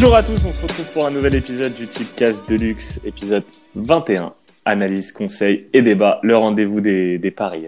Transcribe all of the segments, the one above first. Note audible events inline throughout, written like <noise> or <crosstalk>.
Bonjour à tous, on se retrouve pour un nouvel épisode du Tipcast Deluxe, épisode 21. Analyse, conseils et débat, le rendez-vous des, paris.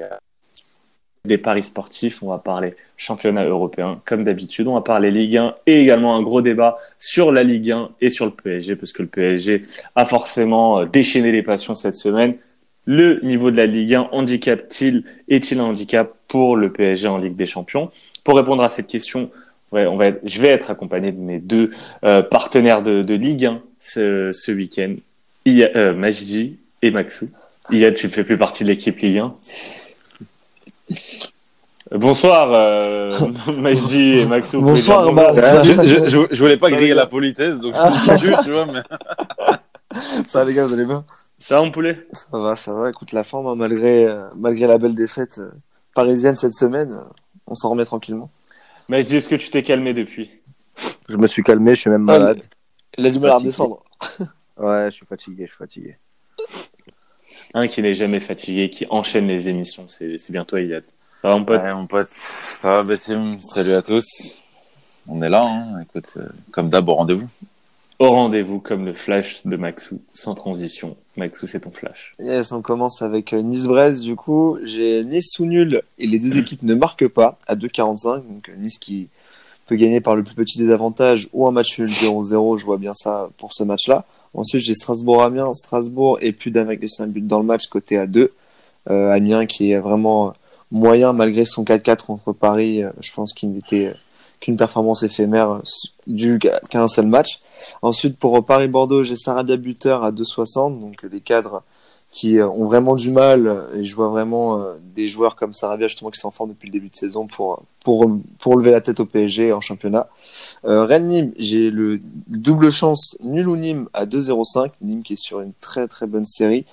Des paris sportifs, on va parler championnat européen comme d'habitude, on va parler Ligue 1 et également un gros débat sur la Ligue 1 et sur le PSG parce que le PSG a forcément déchaîné les passions cette semaine. Le niveau de la Ligue 1 handicap-t-il, est-il un handicap pour le PSG en Ligue des Champions? Pour répondre à cette question, Ouais, on va être, je vais être accompagné de mes deux euh, partenaires de, de, Ligue 1 ce, ce week-end, euh, Majdi et Maxou. Iyad, tu ne fais plus partie de l'équipe Ligue 1. Bonsoir, euh, <laughs> Majdi et Maxou. Bonsoir, bah, je, je, je, je, voulais pas griller la politesse, donc je suis tu vois, mais... <laughs> Ça va les gars, vous allez bien? Ça va mon poulet? Ça va, ça va. Écoute, la forme, hein, malgré, euh, malgré la belle défaite euh, parisienne cette semaine, euh, on s'en remet tranquillement. Mais je dis, est-ce que tu t'es calmé depuis? Je me suis calmé, je suis même malade. Il a du mal à redescendre. ouais, je suis fatigué, je suis fatigué. Un qui n'est jamais fatigué, qui enchaîne les émissions, c'est bien toi, Iyad. Ça va, mon pote? Ouais, mon pote. Ça va, Bessim Salut à tous. On est là, hein. écoute, euh, comme d'hab, au rendez-vous. Au rendez-vous, comme le flash de Maxou, sans transition. Maxou, c'est ton flash. Yes, on commence avec euh, Nice-Brest, du coup. J'ai Nice sous nul et les deux équipes ne marquent pas à 2,45. Donc euh, Nice qui peut gagner par le plus petit désavantage ou un match nul 0-0. Je vois bien ça pour ce match-là. Ensuite, j'ai Strasbourg-Amiens. Strasbourg et plus d'un avec 5 buts dans le match, côté à 2. Euh, Amiens qui est vraiment moyen malgré son 4-4 contre Paris. Je pense qu'il n'était qu'une performance éphémère due qu'à un seul match. Ensuite, pour Paris-Bordeaux, j'ai Sarabia buteur à 2,60, donc les cadres qui ont vraiment du mal, et je vois vraiment des joueurs comme Sarabia justement qui sont en forme depuis le début de saison pour, pour, pour lever la tête au PSG en championnat. Euh, Rennes-Nîmes, j'ai le double chance nul ou Nîmes à 2,05, Nîmes qui est sur une très très bonne série,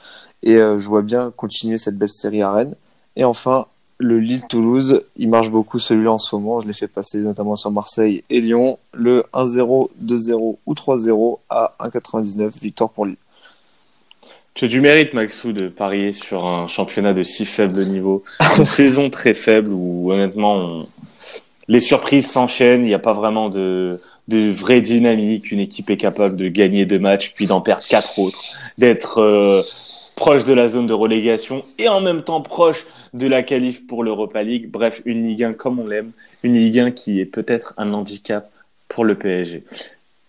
et euh, je vois bien continuer cette belle série à Rennes. Et enfin, le Lille-Toulouse, il marche beaucoup celui-là en ce moment. Je l'ai fait passer notamment sur Marseille et Lyon. Le 1-0, 2-0 ou 3-0 à 1,99. Victoire pour Lille. Tu as du mérite, Maxou, de parier sur un championnat de si faible niveau. Une <laughs> saison très faible où, honnêtement, on... les surprises s'enchaînent. Il n'y a pas vraiment de, de vraie dynamique. Une équipe est capable de gagner deux matchs, puis d'en perdre quatre autres. D'être euh, proche de la zone de relégation et en même temps proche de la qualif pour l'Europa League. Bref, une Ligue 1 comme on l'aime, une Ligue 1 qui est peut-être un handicap pour le PSG.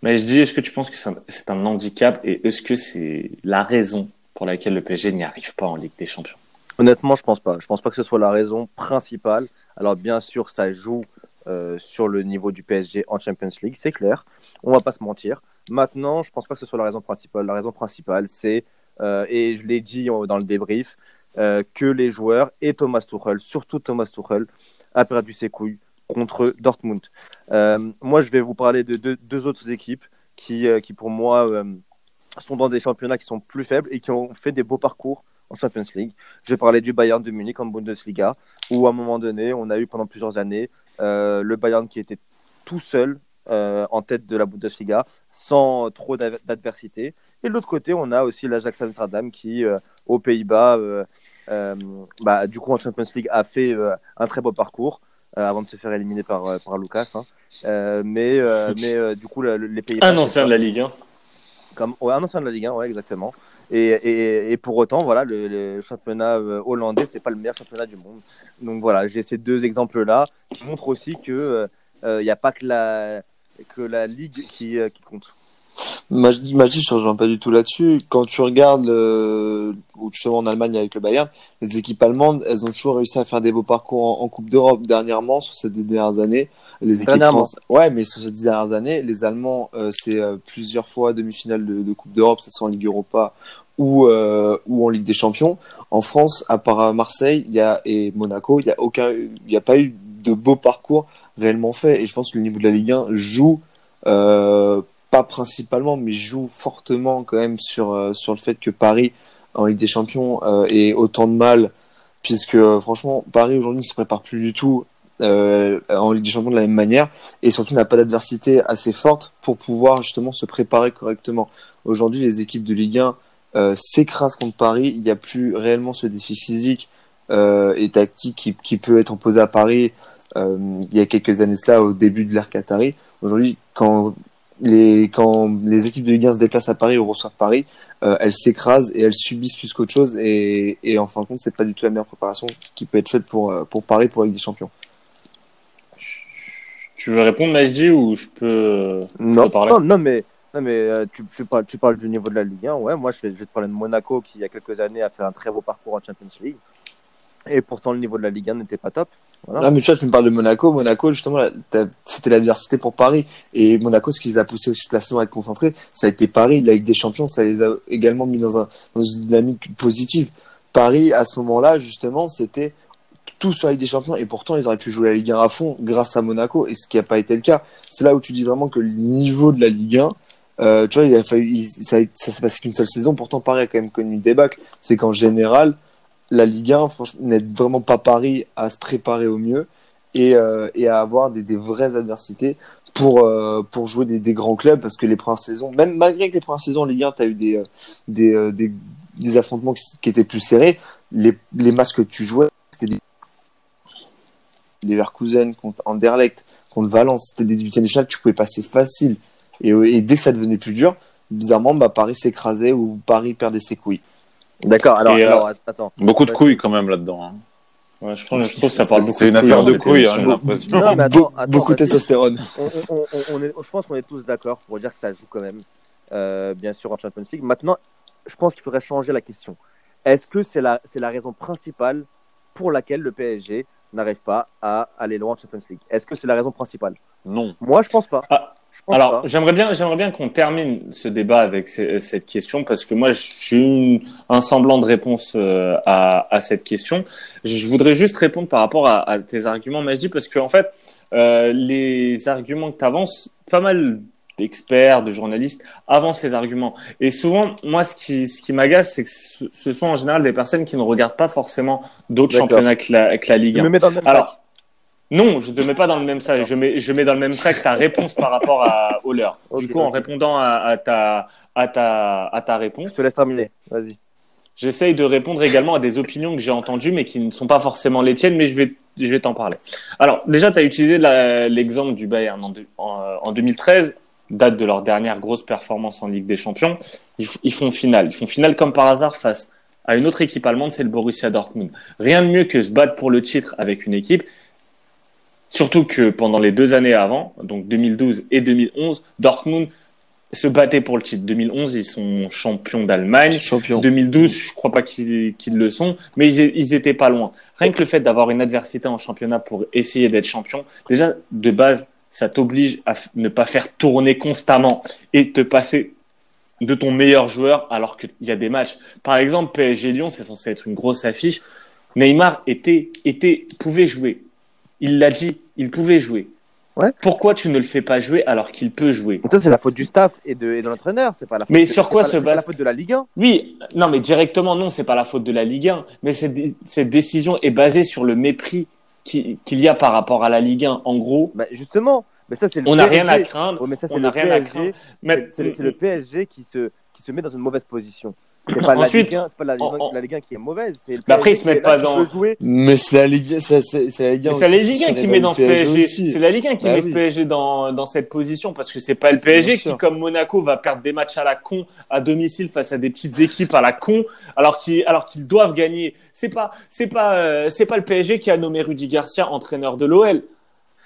Mais je dis, est-ce que tu penses que c'est un handicap et est-ce que c'est la raison pour laquelle le PSG n'y arrive pas en Ligue des Champions? Honnêtement, je pense pas. Je pense pas que ce soit la raison principale. Alors bien sûr, ça joue euh, sur le niveau du PSG en Champions League, c'est clair. On va pas se mentir. Maintenant, je pense pas que ce soit la raison principale. La raison principale, c'est et je l'ai dit dans le débrief, euh, que les joueurs et Thomas Tuchel, surtout Thomas Tuchel, a perdu ses couilles contre Dortmund. Euh, moi, je vais vous parler de deux, autres équipes qui, qui pour moi, sont dans des championnats qui sont plus faibles et qui ont fait des beaux parcours en Champions League. Je parler du Bayern de Munich en Bundesliga, où à un moment donné, on a eu pendant plusieurs années le Bayern qui était tout seul euh, en tête de la Bundesliga sans trop d'adversité. Et de l'autre côté, on a aussi l'Ajax Amsterdam qui, euh, aux Pays-Bas, euh, bah, du coup en Champions League, a fait un très beau parcours avant de se faire éliminer par, par Lucas. Hein. mais <laughs> mais du coup, les Pays-Bas. Un ancien de la Ligue 1. Comme, ouais, un ancien de la Ligue 1, ouais, exactement. Et, et, et, pour autant, voilà, le, le championnat hollandais, c'est pas le meilleur championnat du monde. Donc voilà, j'ai ces deux exemples-là qui montrent aussi que il n'y a pas que la, que la ligue qui, qui compte. Majdi, Majdi, je ne rejoins pas du tout là-dessus. Quand tu regardes le, ou justement en Allemagne avec le Bayern, les équipes allemandes, elles ont toujours réussi à faire des beaux parcours en, en Coupe d'Europe dernièrement, sur ces dernières années. Les équipes françaises, ouais, mais sur ces dix dernières années, les Allemands, euh, c'est euh, plusieurs fois demi-finale de, de, Coupe d'Europe, que ce soit en Ligue Europa ou, euh, ou en Ligue des Champions. En France, à part Marseille, il y a, et Monaco, il y a aucun, il n'y a pas eu de beaux parcours réellement faits. Et je pense que le niveau de la Ligue 1 joue, euh, pas principalement, mais joue fortement quand même sur, euh, sur le fait que Paris, en Ligue des Champions, euh, ait autant de mal, puisque franchement, Paris aujourd'hui ne se prépare plus du tout en Ligue des Champions de la même manière, et surtout n'a pas d'adversité assez forte pour pouvoir justement se préparer correctement. Aujourd'hui, les équipes de Ligue 1 euh, s'écrasent contre Paris, il n'y a plus réellement ce défi physique et tactique qui, qui, peut être imposé à Paris il y a quelques années cela, au début de l'ère Qatari. Aujourd'hui, quand les, quand les équipes de Ligue 1 se déplacent à Paris ou reçoivent Paris, euh, elles s'écrasent et elles subissent plus qu'autre chose. Et, et en fin de compte, c'est pas du tout la meilleure préparation qui peut être faite pour, euh, pour Paris pour la Ligue des Champions. Tu veux répondre, Majdi, ou je peux, Non, peux parler non, non, mais, non, mais euh, tu, tu, parles, tu parles du niveau de la Ligue 1. Ouais, moi, je vais, je vais te parler de Monaco qui, il y a quelques années, a fait un très beau parcours en Champions League. Et pourtant, le niveau de la Ligue 1 n'était pas top. Voilà. Mais tu vois, tu me parles de Monaco. Monaco, justement, c'était l'adversité pour Paris. Et Monaco, ce qui les a poussés aussi toute la saison à être concentrés, ça a été Paris. La Ligue des Champions, ça les a également mis dans, un, une dynamique positive. Paris, à ce moment-là, justement, c'était tout sur la Ligue des Champions. Et pourtant, ils auraient pu jouer la Ligue 1 à fond grâce à Monaco. Et ce qui n'a pas été le cas. C'est là où tu dis vraiment que le niveau de la Ligue 1, euh, tu vois, ça, ça s'est passé qu'une seule saison. Pourtant, Paris a quand même connu une débâcle. C'est qu'en général, la Ligue 1, franchement, n'aide vraiment pas Paris à se préparer au mieux et, euh, à avoir des, vraies adversités pour, euh, jouer des, grands clubs parce que les premières saisons, même malgré que les premières saisons en Ligue 1, tu as eu des, euh, affrontements qui, étaient plus serrés, les, les matchs que tu jouais, c'était des Leverkusen contre Anderlecht, contre Valence, c'était des huitièmes de finale, tu pouvais passer facile. Et, et dès que ça devenait plus dur, bizarrement, bah, Paris s'écrasait ou Paris perdait ses couilles. D'accord, alors, euh, alors, attends. Beaucoup de couilles quand même là-dedans. hein. Ouais, je, trouve, je trouve que ça parle beaucoup C'est une de affaire de cette couilles, hein, j'ai l'impression. Non, mais attends, <laughs> Be- attends, beaucoup de testostérone. on, on- on- on est, je pense qu'on est tous d'accord pour dire que ça joue quand même, euh, bien sûr, en Champions League. Maintenant, je pense qu'il faudrait changer la question. Est-ce que c'est la, c'est la raison principale pour laquelle le PSG n'arrive pas à aller loin en Champions League? Est-ce que c'est la raison principale? Non. Moi, je pense pas. Ah, Alors, j'aimerais bien, j'aimerais bien qu'on termine ce débat avec ce- cette question parce que moi, j'ai un semblant de réponse euh, à, à cette question. Je voudrais juste répondre par rapport à, à tes arguments, Majdi, parce que en fait, euh, les arguments que tu avances, pas mal d'experts, de journalistes avancent ces arguments. Et souvent, moi, ce qui, ce qui m'agace, c'est que ce, sont en général des personnes qui ne regardent pas forcément d'autres championnats que la, que la Ligue Je 1. me mets dans le même sac. Alors, non, je ne te mets pas dans le même sac. Je mets, je mets dans le même sac ta réponse par rapport à, au leur. Du coup, en répondant à, à ta, à, ta, à ta Je réponse, te laisse terminer. Vas-y. j'essaye de répondre également à des opinions que j'ai entendues, mais qui ne sont pas forcément les tiennes, mais je vais, je vais t'en parler. Alors, déjà, tu as utilisé l'exemple du Bayern en, en, euh, en 2013, date de leur dernière grosse performance en Ligue des Champions. Ils, ils font finale. Ils font finale comme par hasard face à une autre équipe allemande, c'est le Borussia Dortmund. Rien de mieux que se battre pour le titre avec une équipe Surtout que pendant les deux années avant, donc 2012 et 2011, Dortmund se battait pour le titre. 2011, ils sont champions d'Allemagne. Champion. 2012, je crois pas qu'ils le sont, mais ils, ils étaient pas loin. Rien que le fait d'avoir une adversité en championnat pour essayer d'être champion, déjà de base, ça t'oblige à ne pas faire tourner constamment et te passer de ton meilleur joueur alors qu'il y a des matchs. Par exemple, PSG Lyon, c'est censé être une grosse affiche. Neymar était, était, pouvait jouer. Il l'a dit, il pouvait jouer. Ouais. Pourquoi tu ne le fais pas jouer alors qu'il peut jouer ça, c'est la faute du staff et de, et de l'entraîneur. C'est pas la faute. Mais de- sur quoi se pas la base- faute de la Ligue 1 Oui, non, mais directement, non, c'est pas la faute de la Ligue 1. Mais cette, dé- cette décision est basée sur le mépris qui- qu'il y a par rapport à la Ligue 1. En gros, Bah, justement. Mais ça, c'est le on n'a rien à PSG. craindre. Ouais, mais ça, c'est le n'a rien à PSG. craindre. C'est Mais- c'est le, c'est le PSG qui se, qui se met dans une mauvaise position. C'est pas Ensuite, la Ligue 1, c'est pas la, Ligue- en- en- la Ligue 1 qui est mauvaise. C'est le Mais après, ils se mettent pas dans-. Mais c'est la Ligue, c'est c'est- c'est la Ligue 1 Mais c'est la Ligue 1 qui met dans PSG. C'est la Ligue 1 qui Bah met oui. ce PSG dans, dans cette position parce que c'est pas le PSG Bien qui, sûr. comme Monaco, va perdre des matchs à la con à domicile face à des petites équipes à la con alors qu'ils alors qu'ils doivent gagner. C'est pas c'est pas euh, c'est pas le PSG qui a nommé Rudy Garcia entraîneur de l'OL.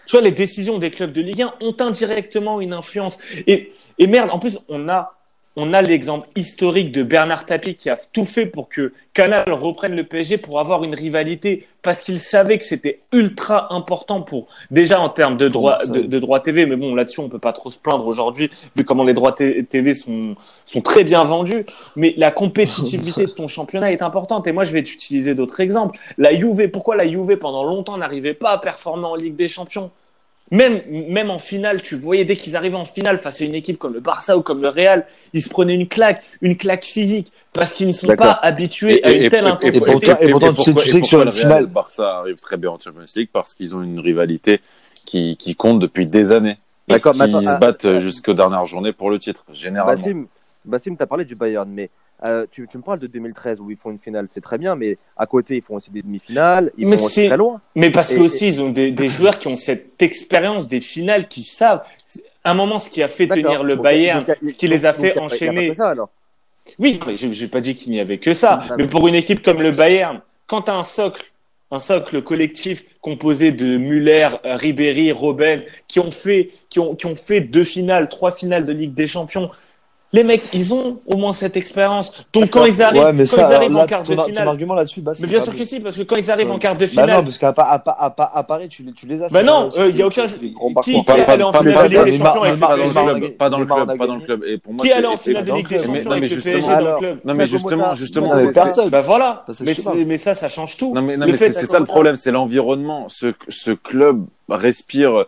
Tu vois, les décisions des clubs de Ligue 1 ont indirectement une influence. Et, et merde, en plus, on a, on a l'exemple historique de Bernard Tapie qui a tout fait pour que Canal reprenne le PSG pour avoir une rivalité parce qu'il savait que c'était ultra important pour, déjà en termes de Marseille. de, de droits TV. Mais bon, là-dessus, on peut pas trop se plaindre aujourd'hui vu comment les droits TV sont, sont très bien vendus. Mais la compétitivité de ton championnat est importante. Et moi, je vais t'utiliser d'autres exemples. La Juve, pourquoi la Juve pendant longtemps n'arrivait pas à performer en Ligue des Champions? Même, même en finale, tu voyais dès qu'ils arrivaient en finale face à une équipe comme le Barça ou comme le Real, ils se prenaient une claque, une claque physique, parce qu'ils ne sont pas habitués à une telle intensité. pourtant- et pourtant, tu sais- tu sais que sur une finale- et le Barça arrive très bien en Champions League parce qu'ils ont une rivalité qui, qui compte depuis des années. D'accord, attends, se battent ah, ah, jusqu'aux dernières journées pour le titre, généralement. Bassim, Bassim tu as parlé du Bayern, mais euh, tu, tu me parles de 2013 où ils font une finale, c'est très bien, mais à côté, ils font aussi des demi-finales, ils Mais vont aussi très loin. Mais parce Et- que aussi, ils ont des, des <coughs> joueurs qui ont cette expérience des finales, qui savent. un moment, ce qui a fait tenir le Donc, Bayern, donc, a- ce qui les a fait a a enchaîner. que ça, alors. Oui, mais je n'ai pas dit qu'il n'y avait que ça. Ah, Mais pour une équipe comme le Bayern, quand tu as un socle, un socle collectif composé de Müller, euh, Ribéry, Robben, qui ont fait, qui ont, qui ont fait deux finales, trois finales de Ligue des Champions, les mecs, ils ont au moins cette expérience. Donc quand ils arrivent, Ouais, mais quand ça, ils arrivent là, en quart ton, de ton finale, argument là-dessus, bah, c'est mais bien sûr que si, parce que quand ils arrivent Ouais. en quart de Bah finale, non, parce qu'à à, à, à, Paris, tu, les- tu les as. Bah non, aussi, euh, il y a aucun- qui- qui- allé en finale pas- de Ligue pas- des Champions avec le Neymar- pas dans le PSG. Pas dans le club, pas dans le club. Et pour moi, Qui est allé en finale de Ligue des Champions non, mais avec le PSG dans le club Non, mais justement, justement, personne. Bah voilà, mais, ça, ça change tout. Non mais, c'est c'est ça le problème, c'est l'environnement. Ce, ce club respire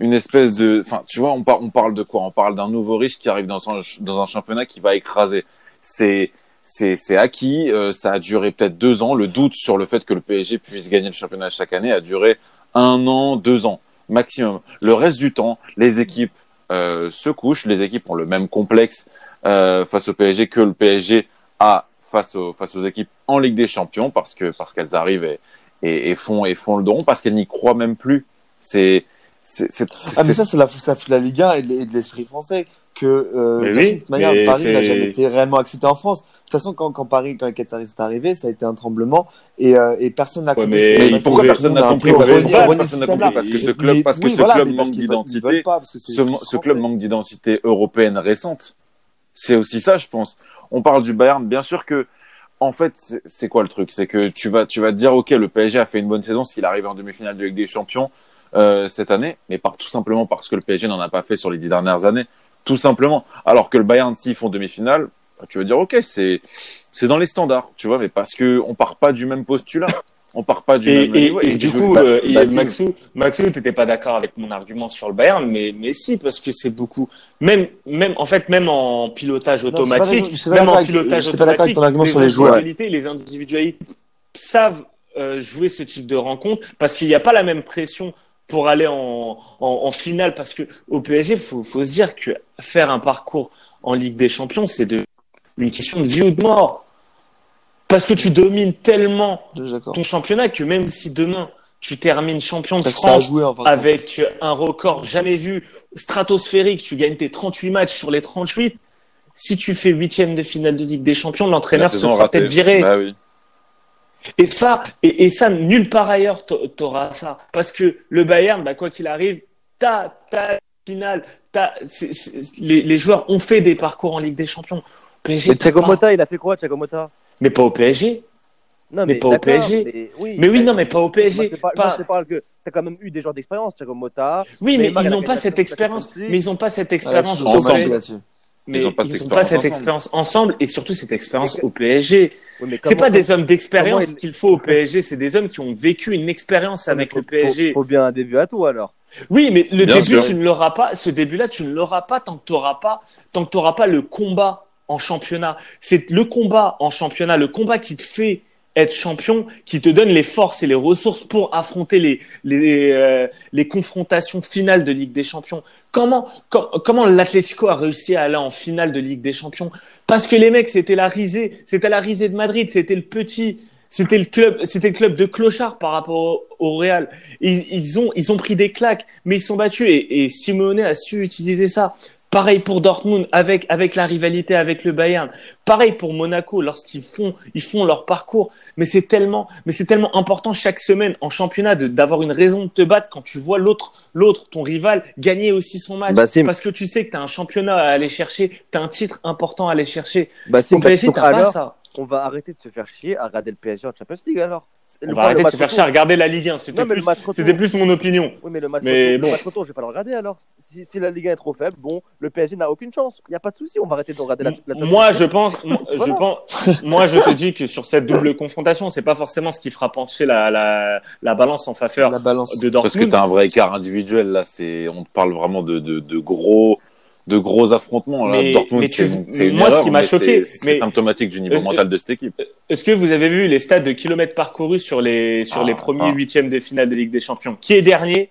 une espèce de, enfin, tu vois, on, par- on parle de quoi? On parle d'un nouveau riche qui arrive dans un, dans un championnat qui va écraser. C'est c'est acquis. euh, ça a duré peut-être deux ans. Le doute sur le fait que le PSG puisse gagner le championnat chaque année a duré un an, deux ans maximum. Le reste du temps, les équipes euh, se couchent. Les équipes ont le même complexe euh, face au PSG que le PSG a face aux face aux équipes en Ligue des Champions parce que parce qu'elles arrivent et, et, et font et font le don parce qu'elles n'y croient même plus. C'est c'est Ah, mais ça, c'est la, la Ligue 1 et de, l'esprit français. Que, euh, de toute oui, façon, de toute manière, Paris n'a jamais été réellement accepté en France. De toute façon, quand, quand Paris, quand les Qataris est arrivé, ça a été un tremblement et, euh, et personne n'a Ouais, compris. mais pourquoi personne n'a compris Parce que personne ce n'a système-là. compris Parce que ce Mais- club, parce que oui, ce voilà, club mais manque d'identité. Ce, club manque d'identité européenne récente. C'est aussi ça, je pense. On parle du Bayern, bien sûr que, en fait, c'est- c'est quoi le truc? C'est que tu vas, tu vas te dire, ok, le PSG a fait une bonne saison s'il arrive en demi-finale de Ligue des Champions euh, cette année, mais par, tout simplement parce que le PSG n'en a pas fait sur les dix dernières années, tout simplement. Alors que le Bayern, s'ils font demi-finale, tu vas dire, ok, c'est c'est dans les standards, tu vois, mais parce que on part pas du même postulat. On part pas du Et, même et- niveau. et du coup, euh, et. Maxou, Maxou, t'étais pas d'accord avec mon argument sur le Bayern, mais, mais si, parce que c'est beaucoup. Même, même, en fait, même en pilotage pas automatique, pas même en pilotage pas avec automatique, ton argument les sur les joueurs. individualités, les individualités savent euh, jouer ce type de rencontre parce qu'il n'y a pas la même pression pour aller en, en, en finale parce que au PSG, faut, faut se dire que faire un parcours en Ligue des Champions, c'est de, une question de vie ou de mort. Parce que tu domines tellement ton championnat que même si demain tu termines champion de France en avec un record jamais vu, stratosphérique, tu gagnes tes 38 matchs sur les 38, si tu fais huitième de finale de Ligue des Champions, l'entraîneur se fera peut-être virer. Bah oui. Et ça, et, et ça, nulle part ailleurs t'auras ça. Parce que le Bayern, bah, quoi qu'il arrive, t'as, t'as finale, c'est- les, les joueurs ont fait des parcours en Ligue des Champions. PSG, Mais Thiago. Motta, il a fait quoi, Thiago Motta? Mais pas au PSG. Non, Mais pas au PSG. Mais oui, Mais oui, non, mais pas au PSG. Moi, Pas- moi, je te parle que t'as quand même eu des joueurs d'expérience, Thiago Motta. Oui, mais ils n'ont pas cette Champions expérience. Mais ils n'ont pas cette expérience Mais Ils ont pas cette ils n'ont pas cette expérience expérience ensemble et surtout cette expérience au PSG. Oui, C'est pas des hommes d'expérience il- qu'il faut au PSG, c'est des hommes qui ont vécu une expérience avec faut- le PSG. Faut, faut bien un début à tout alors. Oui, mais le Bien début, sûr. tu ne l'auras pas. Ce début-là, tu ne l'auras pas tant que tu n'auras pas, tant que t'auras pas le combat en championnat. C'est le combat en championnat, le combat qui te fait être champion, qui te donne les forces et les ressources pour affronter les les, euh, les confrontations finales de Ligue des Champions. Comment com- comment l'Atlético a réussi à aller en finale de Ligue des Champions? Parce que les mecs, c'était la risée, c'était la risée de Madrid, c'était le petit, c'était le club, c'était le club de clochard par rapport au, au Real. Ils, ils ont ils ont pris des claques, mais ils sont battus et, et Simeone a su utiliser ça. Pareil pour Dortmund avec avec la rivalité avec le Bayern. Pareil pour Monaco lorsqu'ils font ils font leur parcours. Mais c'est tellement mais c'est tellement important chaque semaine en championnat d'avoir une raison de te battre quand tu vois l'autre l'autre ton rival gagner aussi son match Bassim. parce que tu sais que tu as un championnat à aller chercher, tu as un titre important à aller chercher. Bah, PSG, t'as pas ça. On va arrêter de se faire chier à regarder le PSG en Champions League alors. On va arrêter de se faire chier à regarder la Ligue 1. C'était plus, c'était plus mon opinion. Oui, mais le match, Mais retour, bon. le match retour, je vais pas le regarder alors. Si, si la Ligue 1 est trop faible, bon, le PSG n'a aucune chance. Il n'y a pas de souci, on va arrêter de regarder la, la Champions Moi, League. je pense, moi, <laughs> je pense, moi, je te dis que sur cette double confrontation, c'est pas forcément ce qui fera pencher la, la, la balance en faveur La balance. de Parce que Dortmund. tu as un vrai écart individuel là, c'est on te parle vraiment de, de, de gros de gros affrontements là. Mais- Dortmund c'est moi, ce erreur, qui m'a choqué, c'est- symptomatique du niveau mental de cette équipe. Est-ce que vous avez vu les stats de kilomètres parcourus sur les, sur Ah, les premiers huitièmes de finale de Ligue des Champions? Qui est dernier?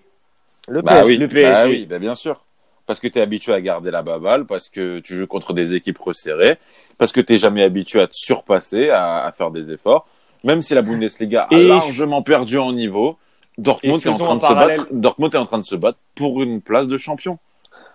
Le Bah PSG. oui, le PSG. bah oui, bah bien sûr. Parce que tu es habitué à garder la baballe, parce que tu joues contre des équipes resserrées, parce que tu jamais habitué à te surpasser, à, à faire des efforts. Même si la Bundesliga a Et- largement perdu en niveau, Dortmund est en train de se battre. Dortmund est en train de se battre pour une place de champion.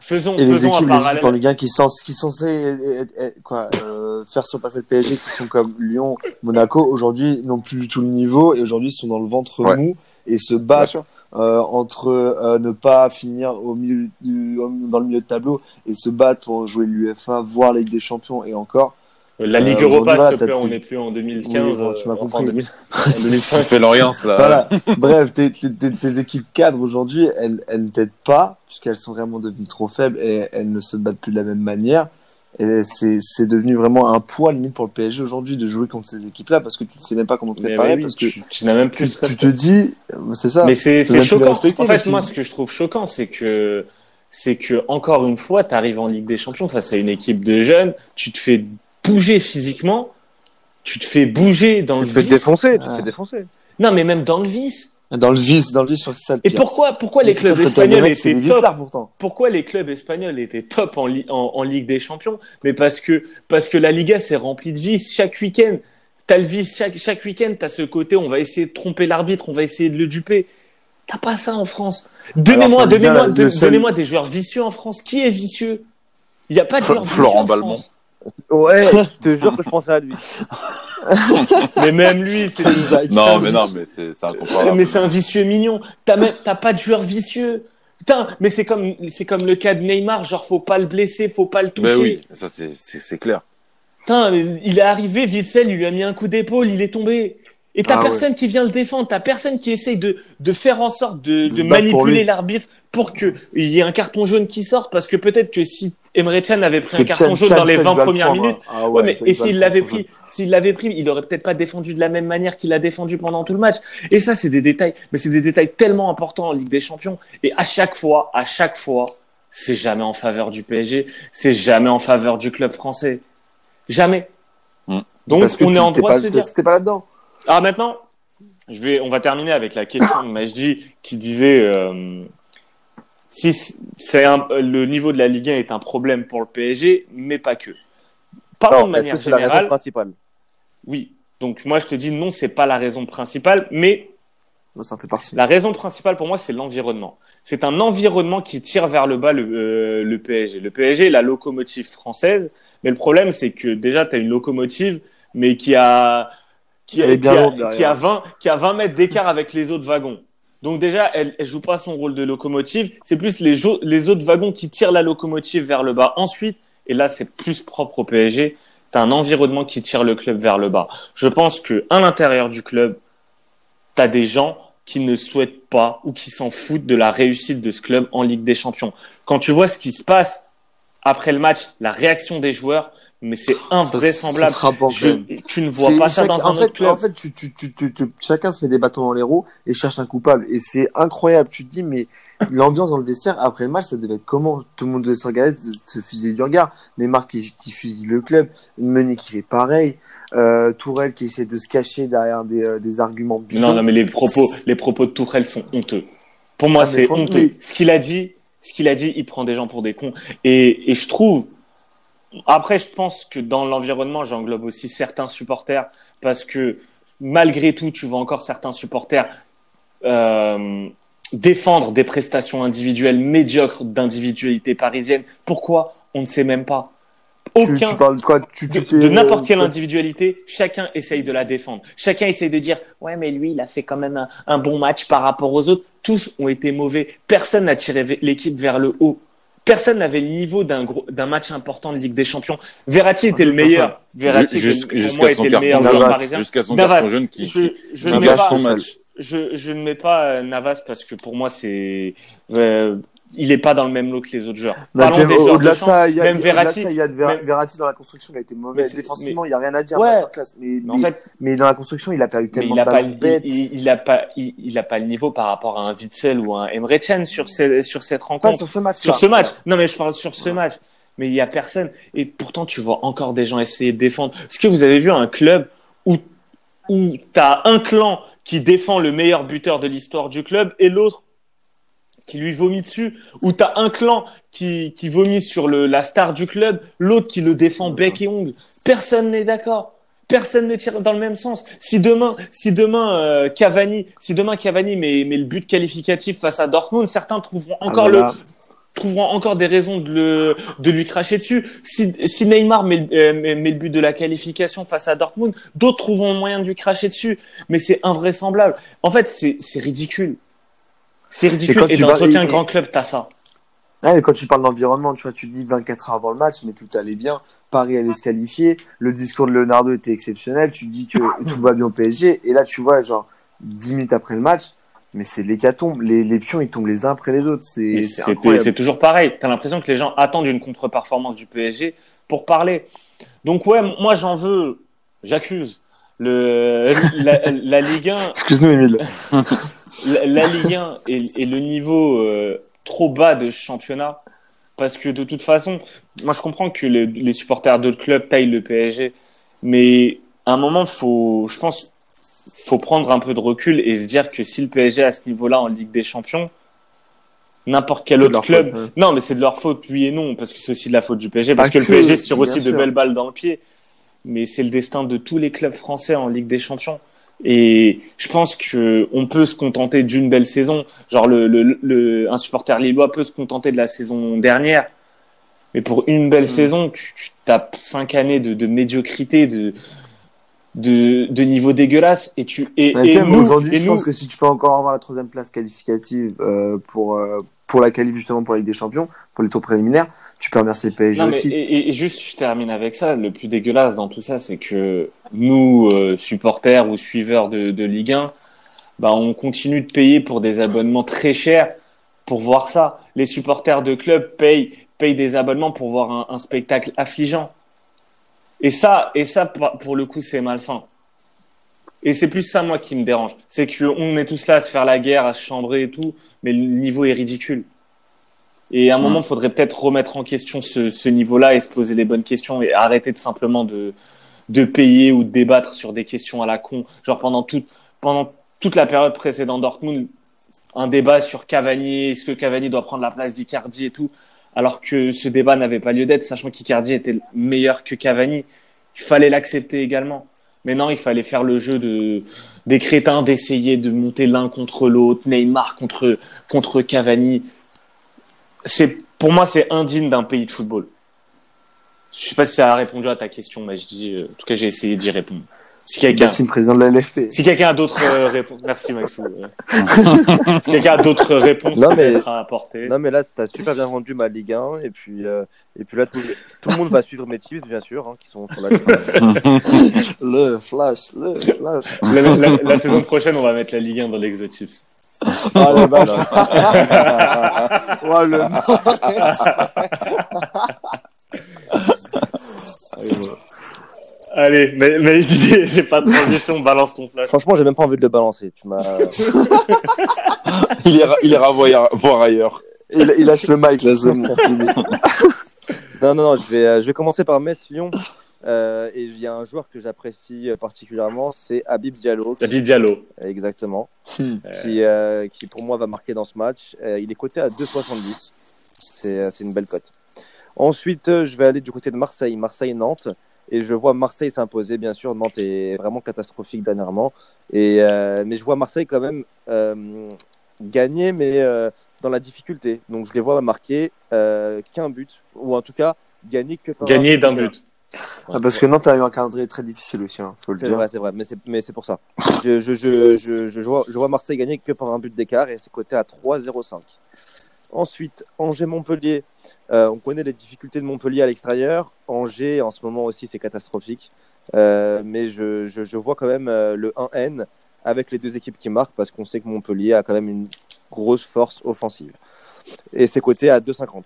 Faisons, Et les faisons un équipes, les équipes en. Ligue 1 qui sont, qui sont censées, euh, quoi, euh, faire surpasser le PSG, qui sont comme Lyon, Monaco, aujourd'hui n'ont plus du tout le niveau et aujourd'hui sont dans le ventre Ouais. mou et se battent euh, entre euh, ne pas finir au milieu du, dans le milieu de tableau et se battre pour jouer l'UFA, voire la Ligue des Champions et encore. La Ligue Euh, Europa, s'il te plaît, on n'est plus en 2015. Oui, bon, tu m'as euh, compris. <laughs> en 2000 en 2005. Tu fais l'Orient, là. Voilà. Bref, tes, tes, tes- tes équipes cadres aujourd'hui, elles, elles ne t'aident pas puisqu'elles sont vraiment devenues trop faibles et elles ne se battent plus de la même manière. Et c'est, c'est devenu vraiment un poids limite pour le PSG aujourd'hui de jouer contre ces équipes-là parce que tu ne sais même pas comment te préparer oui, parce que tu, tu n'as même tu, plus ce tu te dis, c'est ça. Mais c'est Tu choquant. En fait, moi, ce que je trouve choquant, c'est que c'est que encore une fois, tu arrives en Ligue des Champions face à une équipe de jeunes, tu te fais bouger physiquement, tu te fais bouger dans Tu le te fais défoncer, tu te fais défoncer. Non, mais même dans le vice. Dans le vice, dans le vice, sur ça le Et pire. pourquoi pourquoi les clubs espagnols c'est étaient top pourtant. pourquoi les clubs espagnols étaient top en, Li- en, en Ligue des Champions? Mais parce que, parce que la Liga s'est remplie de vices chaque week-end. T'as le vice chaque, chaque week-end, t'as ce côté, on va essayer de tromper l'arbitre, on va essayer de le duper. T'as pas ça en France. Donnez-moi, donnez-moi, seul- des joueurs vicieux en France. Qui est vicieux? Il n'y a pas de joueurs vicieux Florent en Balmont. France. Ouais, <laughs> je te jure que je pensais à lui. <laughs> Mais même lui, c'est. Non, mais non, mais c'est incomparable. mais c'est un vicieux mignon. T'as même, t'as pas de joueur vicieux. Putain, mais c'est comme, c'est comme le cas de Neymar. Genre, faut pas le blesser, faut pas le toucher. Mais oui, ça c'est clair. Putain, il est arrivé, Witzel, il lui a mis un coup d'épaule, il est tombé. Et t'as Ah ouais. personne qui vient le défendre, t'as personne qui essaye de, de faire en sorte de, manipuler l'arbitre pour que il y ait un carton jaune qui sorte, parce que peut-être que si Emre Can avait pris un carton Chan- jaune Chan- dans les Chan 20 doit le premières prendre, minutes. Ah ouais, mais, et s'il l'avait pris, s'il l'avait pris, il aurait peut-être pas défendu de la même manière qu'il a défendu pendant tout le match. Et ça, c'est des détails, mais c'est des détails tellement importants en Ligue des Champions. Et à chaque fois, à chaque fois, c'est jamais en faveur du PSG, c'est jamais en faveur du club français. Jamais. Mm. Donc, Parce on tu- est en droit pas, de se dire. pas là-dedans. Alors maintenant, je vais, on va terminer avec la question de Majdi qui disait euh, si c'est un- le niveau de la Ligue 1 est un problème pour le PSG, mais pas que. Parlons de Alors, est-ce manière que c'est la raison générale. principale? Oui. Donc moi je te dis non, c'est pas la raison principale, mais Non, ça fait partie. la raison principale pour moi c'est l'environnement. C'est un environnement qui tire vers le bas le, euh, le PSG. Le PSG est la locomotive française, mais le problème c'est que déjà tu as une locomotive, mais qui a qui a, qui a- qui a 20 qui a 20 mètres d'écart avec les autres wagons. Donc déjà elle, elle joue pas son rôle de locomotive, c'est plus les autres wagons qui tirent la locomotive vers le bas. Ensuite, et là c'est plus propre au PSG, tu as un environnement qui tire le club vers le bas. Je pense que à l'intérieur du club, tu as des gens qui ne souhaitent pas ou qui s'en foutent de la réussite de ce club en Ligue des Champions. Quand tu vois ce qui se passe après le match, la réaction des joueurs, mais c'est invraisemblable. C'est frappant, quand Je- même. tu ne vois pas ça chaque- dans en un fait, autre club. En fait, tu, tu, tu, chacun se met des bâtons dans les roues et cherche un coupable. Et c'est incroyable. Tu te dis, mais l'ambiance dans le vestiaire après le match, ça devait être comment? Tout le monde devait se regarder, se, se fusiller du regard. Neymar qui, qui fusille le club, Meunier qui fait pareil, euh, Tourelle qui essaie de se cacher derrière des, euh, des arguments bidons. Non, non, mais les propos, les propos de Tourelle sont honteux. Pour moi, Ah, c'est honteux. mais- Ce qu'il a dit, ce qu'il a dit, il prend des gens pour des cons. Et, et je trouve, après, je pense que dans l'environnement, j'englobe aussi certains supporters parce que malgré tout, tu vois encore certains supporters euh, défendre des prestations individuelles médiocres d'individualité parisienne. Pourquoi? On ne sait même pas. Aucun, tu parles de quoi? Tu, tu de, fais, de n'importe euh, quelle individualité, chacun essaye de la défendre. Chacun essaye de dire ouais mais lui il a fait quand même un, un bon match par rapport aux autres. Tous ont été mauvais. Personne n'a tiré l'équipe vers le haut. Personne n'avait le niveau d'un gros d'un match important de Ligue des Champions. Verratti était le meilleur. Verratti Jusqu'à son carton jaune. Jusqu'à son Navas. carton jaune qui, Je, qui, je qui ne mets gâche pas, son match. je, je ne mets pas euh, Navas parce que pour moi c'est euh, il est pas dans le même lot que les autres joueurs. Non, Parlons puis des au- Au-delà de ça, il y a, même Verratti- ça, il y a de Ver- même- Verratti dans la construction, il a été mauvais. Défensivement, il n'y a rien à dire. Ouais. Masterclass. Mais, Mais en fait, mais dans la construction, il a perdu tellement il a de pas, bêtes. il, il a pas, il, il a pas le niveau par rapport à un Witzel ou un Emre Can sur, sur cette Pas rencontre. sur ce match. Sur ce match. Non, mais je parle sur ce match. Mais il y a personne. Et pourtant, tu vois encore des gens essayer de défendre. Est-ce que vous avez vu un club où, où t'as un clan qui défend le meilleur buteur de l'histoire du club et l'autre qui lui vomit dessus, où t'as un clan qui, qui vomit sur le, la star du club, l'autre qui le défend bec et ongle. Personne n'est d'accord. Personne ne tire dans le même sens. Si demain, si demain euh, Cavani, si demain Cavani met, met le but qualificatif face à Dortmund, certains trouveront encore Ah, voilà. trouveront encore des raisons de, le, de lui cracher dessus. Si, si Neymar met, euh, met, met le but de la qualification face à Dortmund, d'autres trouveront moyen de lui cracher dessus. Mais c'est invraisemblable. En fait, c'est c'est ridicule. C'est ridicule. quand Et, tu dans aucun et- grand club, t'as ça. Ouais, mais quand tu parles d'environnement, tu vois, tu dis 24 heures avant le match, mais tout allait bien. Paris allait se qualifier. Le discours de Leonardo était exceptionnel. Tu dis que <coughs> tout va bien au PSG. Et là, tu vois, genre, 10 minutes après le match, mais c'est l'hécatombe. Les, les pions, ils tombent les uns après les autres. C'est toujours pareil. T'as l'impression que les gens attendent une contre-performance du PSG pour parler. Donc ouais, moi j'en veux, j'accuse le <laughs> la, la Ligue 1, Excuse-nous, Emile. <laughs> la, la Ligue 1 et, et le niveau euh, trop bas de ce championnat. Parce que de toute façon, moi je comprends que les, les supporters d'autres clubs taillent le PSG, mais à un moment, faut, je pense, faut prendre un peu de recul et se dire que si le PSG est à ce niveau-là en Ligue des Champions, n'importe quel autre club, faute, non, mais c'est de leur faute, oui et non, parce que c'est aussi de la faute du PSG, parce que le PSG se tire aussi de belles balles dans le pied. Mais c'est le destin de tous les clubs français en Ligue des Champions. Et je pense que on peut se contenter d'une belle saison. Genre le, le, le, un supporter lillois peut se contenter de la saison dernière. Mais pour une belle Mm. saison, tu, tu tapes cinq années de, de médiocrité, de, de, de niveau dégueulasse. Et tu et, et Aujourd'hui, je nous- pense que si tu peux encore avoir la troisième place qualificative euh, pour, euh, pour la qualif justement pour la Ligue des Champions, pour les tours préliminaires, tu peux remercier le PSG Non, mais, aussi. et, juste, je termine avec ça. Le plus dégueulasse dans tout ça, c'est que nous, euh, supporters ou suiveurs de, de Ligue 1, bah, on continue de payer pour des abonnements très chers pour voir ça. Les supporters de clubs payent, payent des abonnements pour voir un, un spectacle affligeant. Et ça, et ça, pour pour le coup, c'est malsain. Et c'est plus ça, moi, qui me dérange. C'est qu'on est tous là à se faire la guerre, à se chambrer et tout, mais le niveau est ridicule. Et à un moment, il faudrait peut-être remettre en question ce, ce niveau-là et se poser les bonnes questions et arrêter de simplement de, de payer ou de débattre sur des questions à la con. Genre pendant toute, pendant toute la période précédente Dortmund, un débat sur Cavani, est-ce que Cavani doit prendre la place d'Icardi et tout, alors que ce débat n'avait pas lieu d'être, sachant qu'Icardi était meilleur que Cavani. Il fallait l'accepter également. Mais non, il fallait faire le jeu de, des crétins d'essayer de monter l'un contre l'autre, Neymar contre, contre Cavani. C'est, pour moi, c'est indigne d'un pays de football. Je sais pas si ça a répondu à ta question, mais je dis, euh, en tout cas, j'ai essayé d'y répondre. Si quelqu'un, Merci, le président de la LFP. si quelqu'un a d'autres euh, réponses, merci Maxou. Euh, <laughs> si quelqu'un a d'autres réponses Non, mais- peut-être à apporter. Non, mais là, t'as super bien vendu ma Ligue 1. Et puis, euh, et puis là, tout, tout le monde va suivre mes tips, bien sûr, hein, qui sont sur la <laughs> Le flash, le flash. La, la- la saison prochaine, on va mettre la Ligue 1 dans l'Exotips. Ah, le bâtard. Ouais, le <laughs> Allez, mais, mais <laughs> j'ai j'ai pas de transition, balance ton flash. Franchement, j'ai même pas envie de le balancer. Tu m'as. <laughs> Il ira, il ira voir, voir ailleurs. il, il lâche le mic, là, bon. fini. Non, non, non, je vais, euh, je vais commencer par Metz-Lyon. Euh, et il y a un joueur que j'apprécie euh, particulièrement, c'est Habib Diallo. David Diallo. Exactement. Hmm. Qui, euh, qui pour moi va marquer dans ce match. Euh, il est coté à 2,70. C'est c'est une belle cote. Ensuite, je vais aller du côté de Marseille. Marseille-Nantes. Et je vois Marseille s'imposer, bien sûr. Nantes est vraiment catastrophique dernièrement. Et, euh, mais je vois Marseille quand même euh, gagner, mais euh, dans la difficulté. Donc je les vois marquer euh, qu'un but. Ou en tout cas, gagner que par but d'un but. Ah, parce que Nantes a eu un calendrier très difficile aussi, hein, faut le C'est dire. vrai, c'est vrai, mais c'est, mais c'est pour ça. Je, je, je, je, je, vois, je vois Marseille gagner que par un but d'écart et c'est coté à 3,05. Ensuite, Angers-Montpellier. Euh, on connaît les difficultés de Montpellier à l'extérieur. Angers, en ce moment aussi, c'est catastrophique. Euh, mais je, je, je vois quand même euh, le 1N avec les deux équipes qui marquent parce qu'on sait que Montpellier a quand même une grosse force offensive. Et c'est coté à 2,50.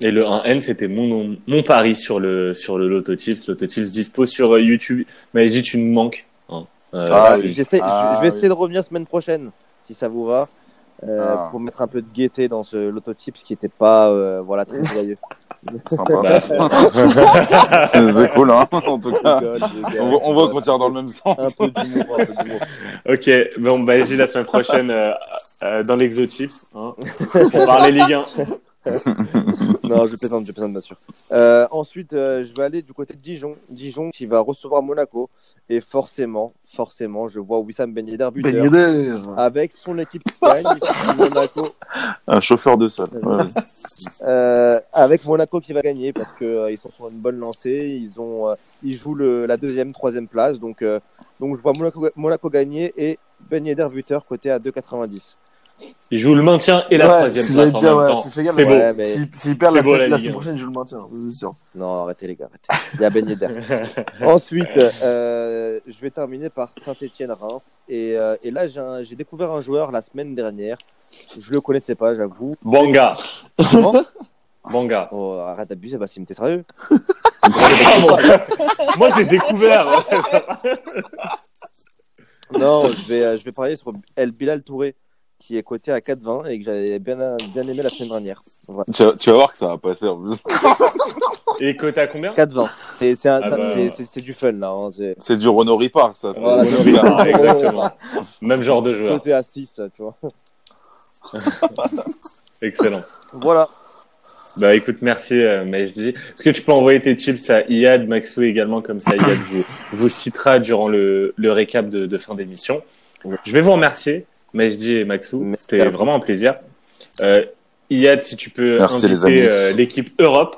Et le 1N, c'était mon, mon pari sur le, sur le Loto Tips. Loto Tips dispo sur euh, YouTube. Mais je dis, tu me manques. hein. Euh, Ah, c'est- oui. J'essaie- Ah, je, je vais oui. essayer de revenir semaine prochaine, si ça vous va, euh, Ah. pour mettre un peu de gaieté dans ce lototype, ce qui n'était pas euh, voilà, très <laughs> joyeux. Sympa. Bah, <laughs> c'est cool, hein, en tout cas. Rigole. On, voit- on voit qu'on tire dans le même sens. Un peu d'humour, un peu d'humour. <laughs> ok, bon, bah, j'ai la semaine prochaine euh, euh, dans l'Exotips. Hein, pour parler Ligue 1. Non, je plaisante, je plaisante bien sûr. Euh, ensuite, euh, je vais aller du côté de Dijon. Dijon qui va recevoir Monaco. Et forcément, forcément, je vois Wissam Ben Yedder buteur. Ben Yedder. Avec son équipe qui gagne, <laughs> Monaco Un chauffeur de salle. Ouais. Euh, avec Monaco qui va gagner parce que euh, ils sont sur une bonne lancée. Ils ont, euh, ils jouent le, la deuxième, troisième place. Donc, euh, donc je vois Monaco, Monaco gagner et Ben Yedder buteur côté à 2,90. Il joue le maintien et la Ouais, troisième place en dire, même ouais, temps. C'est ouais. beau. Ouais, mais- S'il s'il perd C'est la, beau, la la Ligue semaine prochaine, je le maintiens, c'est sûr. Non, arrêtez les gars, arrêtez. Il y a Ben Yedder. <laughs> Ensuite, euh, je vais terminer par Saint-Etienne-Reims. Et, euh, et là, j'ai découvert un joueur la semaine dernière. Je le connaissais pas, j'avoue. Banga. Comment <laughs> Banga. oh, Arrête d'abuser, Bassim, t'es sérieux <laughs> Moi, j'ai découvert. Non, je vais, euh, je vais parler sur El Bilal Touré, qui est coté à 4,20 et que j'avais bien, bien aimé la semaine dernière. Voilà. Tu, vas, tu vas voir que ça va passer en plus. <laughs> Et coté à combien? 4,20. C'est c'est un- Ah bah. c'est- c'est- c'est du fun là. Hein. c'est- C'est du Renault Ripard, ça. c'est- Voilà, Ripard, exactement. <laughs> Même genre de joueur. Coté à 6, tu vois. <laughs> Excellent. Voilà. Bah écoute, merci euh, Majdi. Est-ce que tu peux envoyer tes tips à Iyad, Maxou également, comme ça Iyad vous, vous citera durant le, le récap de, de fin d'émission? Je vais vous remercier, Majdi et Maxou. C'était vraiment un plaisir. Euh, Iyad, si tu peux Merci, les inviter amis. euh, l'équipe Europe.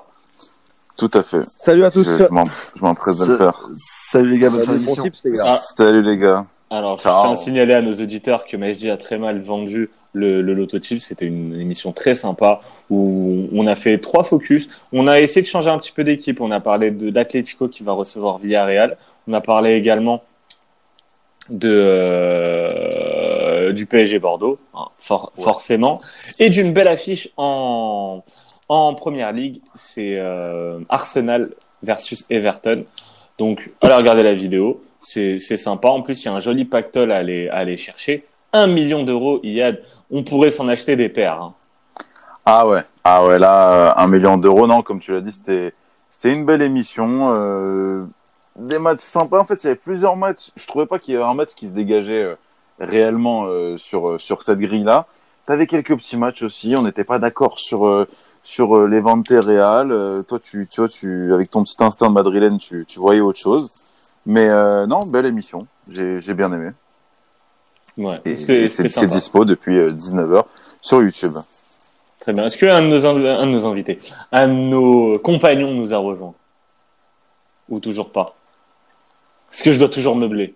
Tout à fait. Salut à tous. Je, je m'en- de le faire. Salut les gars, bonne Salut, bon d'émission. tips, les gars. Ah. Salut les gars. Alors, je tiens à signaler à nos auditeurs que Majdi a très mal vendu le, le. C'était une émission très sympa où on a fait trois focus. On a essayé de changer un petit peu d'équipe. On a parlé de l'Atlético qui va recevoir Villarreal. On a parlé également de euh, du PSG Bordeaux, hein, for- forcément, et d'une belle affiche en en première ligue. C'est euh, Arsenal versus Everton. Donc, allez regarder la vidéo. C'est sympa. En plus, il y a un joli pactole à aller, à aller chercher. Un million d'euros, Iyad. On pourrait s'en acheter des paires. hein. Ah ouais, ah ouais, là, euh, un million d'euros, non, comme tu l'as dit, c'était, c'était une belle émission. euh, des matchs sympas. En fait, il y avait plusieurs matchs. Je trouvais pas qu'il y avait un match qui se dégageait réellement euh, sur, euh, sur cette grille-là. T'avais quelques petits matchs aussi. On n'était pas d'accord sur, euh, sur euh, les ventes Real. Euh, toi, tu, tu vois, tu, avec ton petit instinct de madrilène, tu, tu voyais autre chose. Mais euh, non, belle émission. J'ai, j'ai bien aimé. Ouais, Et c'est sympa. dispo depuis euh, 19h sur YouTube. Très bien. Est-ce qu'un de, nos un de nos invités, un de nos compagnons nous a rejoint Ou toujours pas? Est-ce que je dois toujours meubler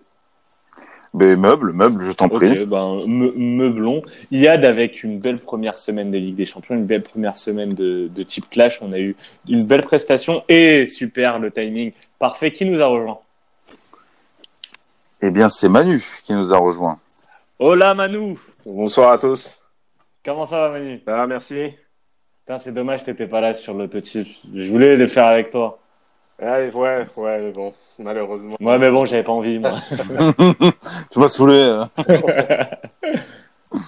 Mais meuble, meuble, je t'en prie. Ben, me- meublons. Iyad avec une belle première semaine de Ligue des Champions, une belle première semaine de, de type Clash. On a eu une belle prestation et super le timing parfait. Qui nous a rejoint? Eh bien, c'est Manu qui nous a rejoint. Hola Manu Bonsoir à tous. Comment ça va Manu? Ah, merci. Putain, c'est dommage, t'étais pas là sur l'autotype. Je voulais le faire avec toi. Ah, ouais, ouais, mais bon, malheureusement. Ouais, mais bon, j'avais pas envie, moi. <laughs> tu m'as saoulé. euh. <laughs>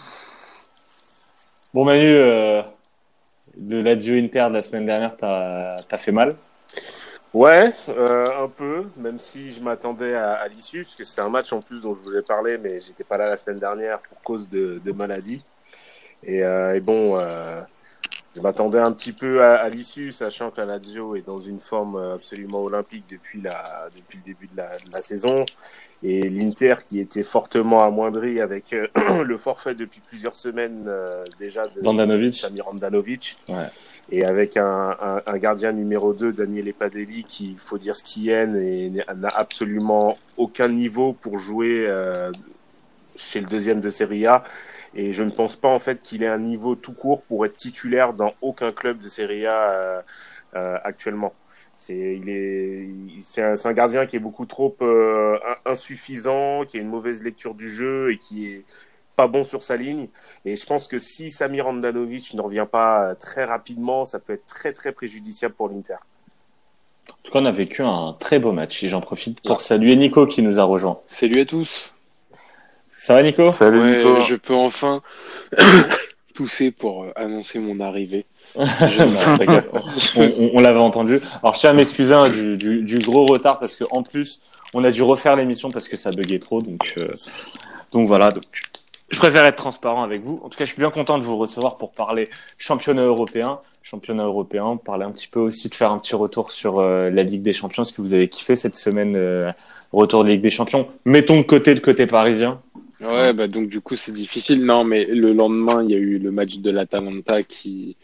bon, Manu, euh, de l'adieu Inter de la semaine dernière, t'as as fait mal? Ouais, euh, un peu, même si je m'attendais à, à l'issue, parce que c'est un match en plus dont je vous ai parlé, mais j'étais pas là la semaine dernière pour cause de, de maladie. Et, euh, et bon, euh, je m'attendais un petit peu à, à l'issue, sachant que la Lazio est dans une forme absolument olympique depuis, la, depuis le début de la, de la saison. Et l'Inter qui était fortement amoindri avec euh, <clears throat> le forfait depuis plusieurs semaines euh, déjà de. Samir Andanovic. Ouais. Et avec un, un, un gardien numéro 2, Daniel Epadelli, qui, il faut dire ce qu'il est, n'a absolument aucun niveau pour jouer euh, chez le deuxième de Serie A. Et je ne pense pas en fait qu'il ait un niveau tout court pour être titulaire dans aucun club de Serie A euh, euh, actuellement. C'est il est c'est un, c'est un gardien qui est beaucoup trop euh, insuffisant, qui a une mauvaise lecture du jeu et qui est pas bon sur sa ligne. Et je pense que si Samir Andanovic ne revient pas très rapidement, ça peut être très très préjudiciable pour l'Inter. En tout cas, on a vécu un très beau match et j'en profite pour saluer Nico qui nous a rejoint. Salut à tous. Ça va, Nico? Salut Ouais, Nico. je peux enfin <coughs> tousser pour euh, annoncer mon arrivée. Non, <laughs> t'inquiète, on, on- on l'avait entendu. Alors, je tiens à m'excuser hein, du, du- du gros retard parce que en plus, on a dû refaire l'émission parce que ça buguait trop. Donc, euh, donc voilà. Donc, je préfère être transparent avec vous. En tout cas, je suis bien content de vous recevoir pour parler championnat européen. Championnat européen, parler un petit peu aussi de faire un petit retour sur euh, la Ligue des Champions, ce que vous avez kiffé cette semaine, euh, retour de Ligue des Champions. Mettons de côté le côté parisien. Ouais, bah donc du coup c'est difficile. Non, mais le lendemain il y a eu le match de l'Atalanta qui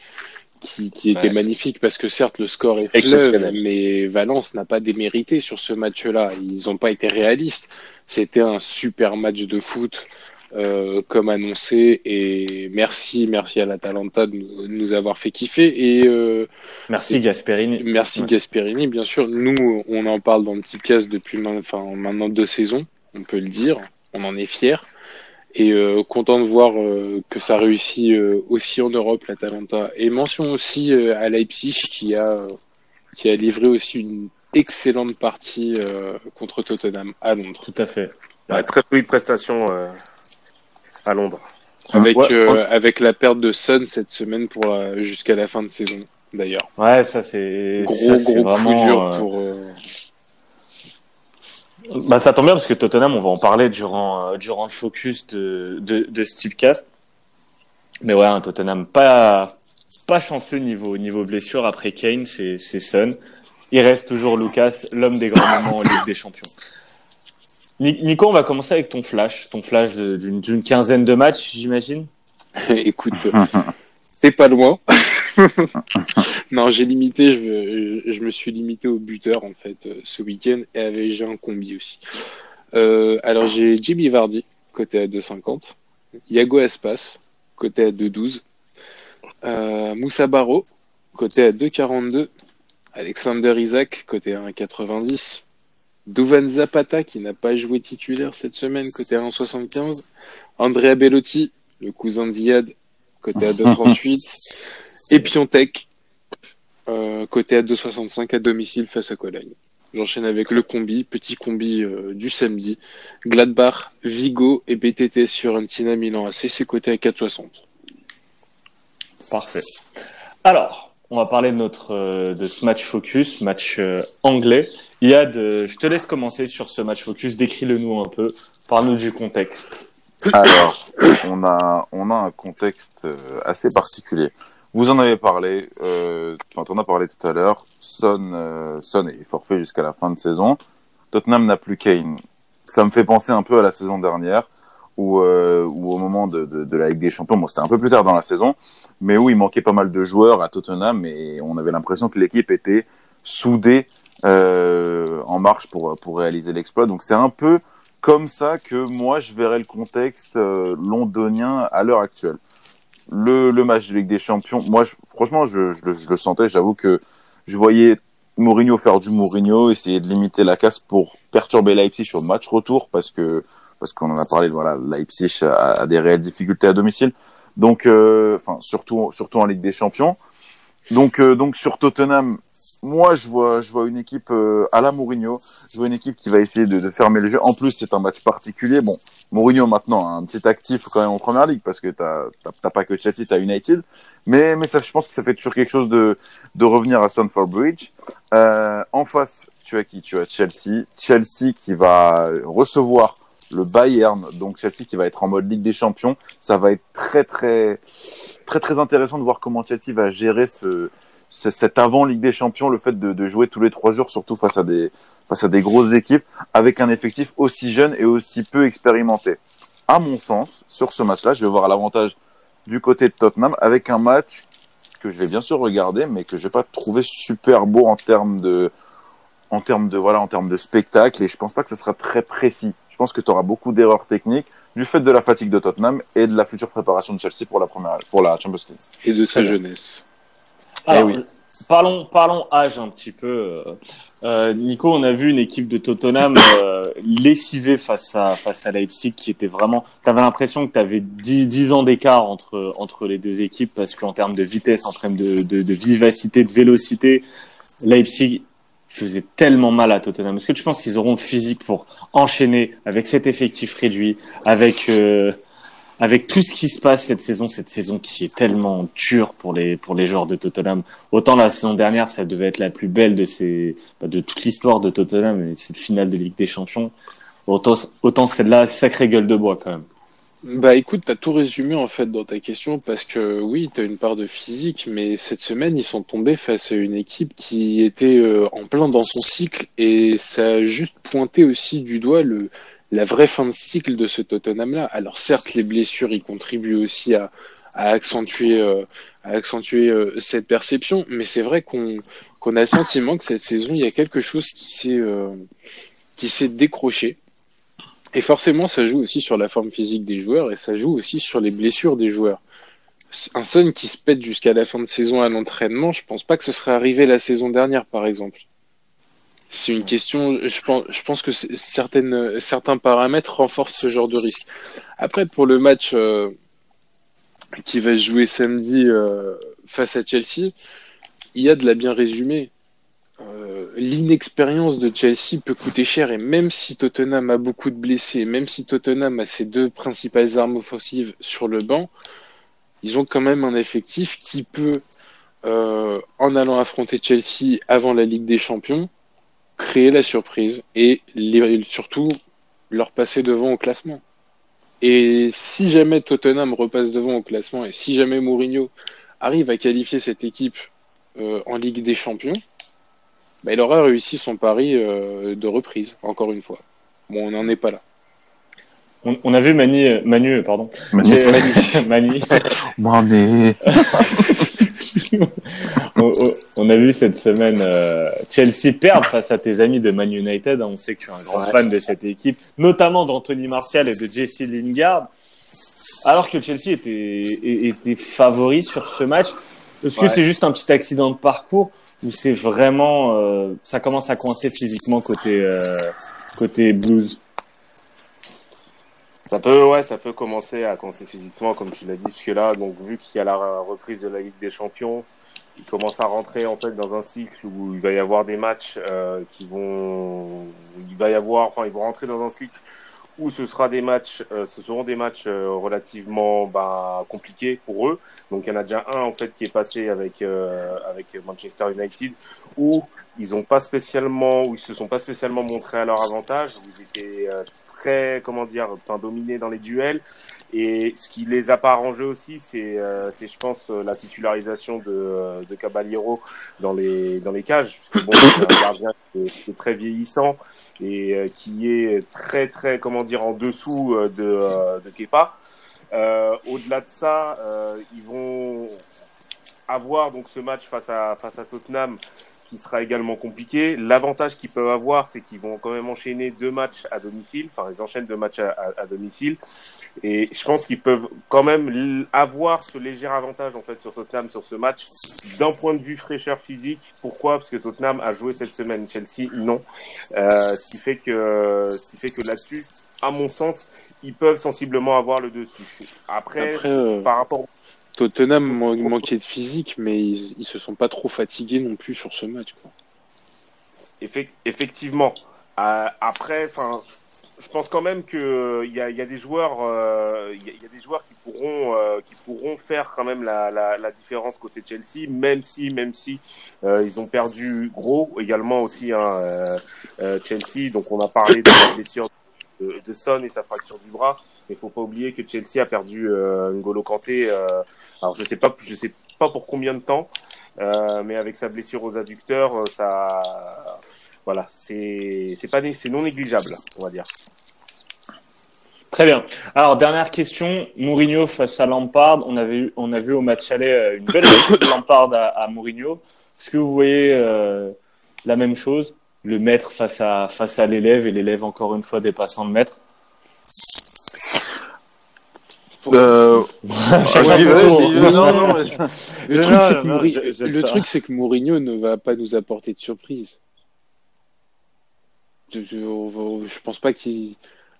qui, qui était Ouais. magnifique parce que certes le score est fleuve, mais Valence n'a pas démérité sur ce match-là. Ils n'ont pas été réalistes. C'était un super match de foot euh, comme annoncé et merci merci à l'Atalanta de nous, de nous avoir fait kiffer et euh, Merci Gasperini. Merci Ouais. Gasperini, bien sûr. Nous, on en parle dans le Tipcast depuis main- enfin, maintenant deux saisons, on peut le dire. On en est fiers. Et euh, content de voir euh, que ça réussit euh, aussi en Europe, l'Atalanta. Et mention aussi euh, à Leipzig qui a, qui a livré aussi une excellente partie euh, contre Tottenham à Londres. Tout à fait. Ouais, très solide prestation euh, à Londres. Avec, Ouais, euh, avec la perte de Sun cette semaine pour la- jusqu'à la fin de saison, d'ailleurs. Ouais, ça c'est Gros, ça, gros vraiment. coup dur euh, pour. Euh, Bah, ça tombe bien parce que Tottenham, on va en parler durant, euh, durant le focus de, de, Steve Cast. Mais ouais, Tottenham pas, pas chanceux niveau, niveau blessure. Après Kane, c'est Son. Il reste toujours Lucas, l'homme des grands moments en Ligue des Champions. Ni- Nico, on va commencer avec ton flash. Ton flash d'une d'une quinzaine de matchs, j'imagine. <laughs> Écoute, t'es pas loin. <laughs> non, j'ai limité, je, je me suis limité au buteur en fait euh, ce week-end et avec- j'ai un combi aussi. Euh, alors j'ai Jimmy Vardy côté à 2,50, Yago Aspas côté à 2,12, euh, Moussa Barro côté à 2,42, Alexander Isaac côté à 1,90, Duvan Zapata qui n'a pas joué titulaire cette semaine côté à 1,75, Andrea Bellotti le cousin d'Iad, côté à <laughs> 2,38. et Piontek, euh, côté à 2,65 à domicile face à Cologne. J'enchaîne avec le combi, petit combi euh, du samedi. Gladbach, Vigo et BTT sur Antina Milan AC, c'est côté à 4,60. Parfait. Alors, on va parler de notre euh, de ce match focus, match euh, anglais. Yad, je te laisse commencer sur ce match focus. Décris-le nous un peu. Parle-nous du contexte. Alors, on a, on a un contexte euh, assez particulier. Vous en avez parlé, euh, quand on a parlé tout à l'heure, Son, euh, Son est forfait jusqu'à la fin de saison. Tottenham n'a plus Kane. Ça me fait penser un peu à la saison dernière, où, euh, où au moment de, de, de la Ligue des Champions, bon, c'était un peu plus tard dans la saison, mais où il manquait pas mal de joueurs à Tottenham et on avait l'impression que l'équipe était soudée euh, en marche pour, pour réaliser l'exploit. Donc c'est un peu comme ça que moi je verrais le contexte euh, londonien à l'heure actuelle. Le, le match de Ligue des Champions, moi je, franchement je, je, je le sentais, j'avoue que je voyais Mourinho faire du Mourinho, essayer de limiter la casse pour perturber Leipzig au match retour parce que parce qu'on en a parlé, voilà, Leipzig a, a des réelles difficultés à domicile. Donc, euh, enfin, surtout, surtout en Ligue des Champions. Donc, euh, donc sur Tottenham, moi, je vois, je vois une équipe euh, à la Mourinho. Je vois une équipe qui va essayer de, de fermer le jeu. En plus, c'est un match particulier. Bon, Mourinho maintenant a un petit actif quand même en première ligue parce que t'as t'as- pas que Chelsea, t'as United. Mais mais ça, je pense que ça fait toujours quelque chose de de revenir à Stamford Bridge. Euh, en face, tu as qui? Tu as Chelsea. Chelsea qui va recevoir le Bayern, donc Chelsea qui va être en mode Ligue des Champions. Ça va être très très très très intéressant de voir comment Chelsea va gérer ce- cet avant Ligue des Champions, le fait de, de jouer tous les trois jours, surtout face à des face à des grosses équipes, avec un effectif aussi jeune et aussi peu expérimenté. À mon sens, sur ce match-là, je vais voir l'avantage du côté de Tottenham avec un match que je vais bien sûr regarder, mais que je vais pas trouver super beau en termes de en termes de voilà en termes de spectacle et je pense pas que ce sera très précis. Je pense que tu auras beaucoup d'erreurs techniques du fait de la fatigue de Tottenham et de la future préparation de Chelsea pour la première pour la Champions League. Et de sa jeunesse. Alors, oui. parlons, parlons âge un petit peu. Euh, euh, Nico, on a vu une équipe de Tottenham euh, <coughs> lessivée face à, face à Leipzig qui était vraiment. Tu avais l'impression que tu avais 10, 10 ans d'écart entre, entre les deux équipes parce qu'en termes de vitesse, en termes de, de, de vivacité, de vélocité, Leipzig faisait tellement mal à Tottenham. Est-ce que tu penses qu'ils auront le physique pour enchaîner avec cet effectif réduit, avec euh, avec tout ce qui se passe cette saison, cette saison qui est tellement dure pour les pour les joueurs de Tottenham. Autant la saison dernière, ça devait être la plus belle de ces bah, de toute l'histoire de Tottenham et cette finale de Ligue des Champions. Autant autant celle-là, sacrée gueule de bois quand même. Bah écoute, t'as tout résumé en fait dans ta question parce que oui, t'as une part de physique, mais cette semaine ils sont tombés face à une équipe qui était euh, en plein dans son cycle et ça a juste pointé aussi du doigt le la vraie fin de cycle de ce Tottenham-là. Alors certes, les blessures y contribuent aussi à, accentuer, euh, euh, cette perception, mais c'est vrai qu'on a le sentiment que cette saison, il y a quelque chose qui s'est euh, qui s'est décroché. Et forcément, ça joue aussi sur la forme physique des joueurs et ça joue aussi sur les blessures des joueurs. Un Son qui se pète jusqu'à la fin de saison à l'entraînement, je pense pas que ce serait arrivé la saison dernière, par exemple. C'est une question, je pense, que certains paramètres renforcent ce genre de risque. Après, pour le match euh, qui va se jouer samedi euh, face à Chelsea, il y a de la bien résumé. Euh, L'inexpérience de Chelsea peut coûter cher et même si Tottenham a beaucoup de blessés, même si Tottenham a ses deux principales armes offensives sur le banc, ils ont quand même un effectif qui peut, en allant affronter Chelsea avant la Ligue des Champions, créer la surprise et les, surtout leur passer devant au classement. Et si jamais Tottenham repasse devant au classement et si jamais Mourinho arrive à qualifier cette équipe euh, en Ligue des Champions, bah, il aura réussi son pari euh, de reprise, encore une fois. Bon, on n'en est pas là. On, on, a vu Mani, Manu, pardon. Manu. <laughs> Mani. Mani. <laughs> <laughs> <laughs> on, on, a vu cette semaine euh, Chelsea perdre face à tes amis de Man United. On sait que tu es un grand ouais. fan de cette équipe, notamment d'Anthony Martial et de Jesse Lingard. Alors que Chelsea était, était favori sur ce match, est-ce que ouais. c'est juste un petit accident de parcours ou c'est vraiment euh, ça commence à coincer physiquement côté euh, côté Blues? Ça peut, ouais, ça peut commencer à coincer physiquement, comme tu l'as dit jusque là. Donc, vu qu'il y a la reprise de la Ligue des Champions, il commence à rentrer en fait dans un cycle où il va y avoir des matchs euh, qui vont, il va y avoir, enfin, ils vont rentrer dans un cycle où ce sera des matchs, euh, ce seront des matchs euh, relativement bah, compliqués pour eux. Donc, il y en a déjà un en fait qui est passé avec euh, avec Manchester United où ils ont pas spécialement, où ils se sont pas spécialement montrés à leur avantage, où ils étaient très, comment dire, enfin, dominés dans les duels. Et ce qui les a pas arrangés aussi, c'est, euh, c'est je pense, la titularisation de, de Caballero dans les, dans les cages. Parce que bon, c'est un gardien qui qui est, très vieillissant et euh, qui est très, très, comment dire, en dessous de, euh, de Kepa. Euh, au-delà de ça, ils vont avoir donc ce match face à, face à Tottenham qui sera également compliqué. L'avantage qu'ils peuvent avoir, c'est qu'ils vont quand même enchaîner deux matchs à domicile. Enfin, ils enchaînent deux matchs à, à, à domicile. Et je pense qu'ils peuvent quand même avoir ce léger avantage en fait sur Tottenham sur ce match d'un point de vue fraîcheur physique. Pourquoi? Parce que Tottenham a joué cette semaine, Chelsea non. Euh, ce qui fait que ce qui fait que là-dessus, à mon sens, ils peuvent sensiblement avoir le dessus. Après, Après euh... par rapport Tottenham manquait de physique, mais ils, se sont pas trop fatigués non plus sur ce match. Quoi. Effectivement. Euh, après, enfin, je pense quand même que il euh, y, a, y, a, des joueurs, il euh, y, y, a des joueurs qui pourront, qui pourront faire quand même la, différence côté Chelsea, même si, même si ils ont perdu gros également aussi hein, Chelsea. Donc on a parlé de la blessure de, Son et sa fracture du bras, mais il faut pas oublier que Chelsea a perdu N'Golo Kanté. Alors je sais pas, je sais pas pour combien de temps, mais avec sa blessure aux adducteurs, ça voilà, c'est pas c'est non négligeable, on va dire. Très bien. Alors dernière question, Mourinho face à Lampard, on avait on a vu au match aller une belle <coughs> de Lampard à, Mourinho. Est-ce que vous voyez euh, la même chose, le maître face à face à l'élève et l'élève encore une fois dépassant le maître? Euh... Le truc, c'est que Mourinho ne va pas nous apporter de surprise je, je pense pas qu'il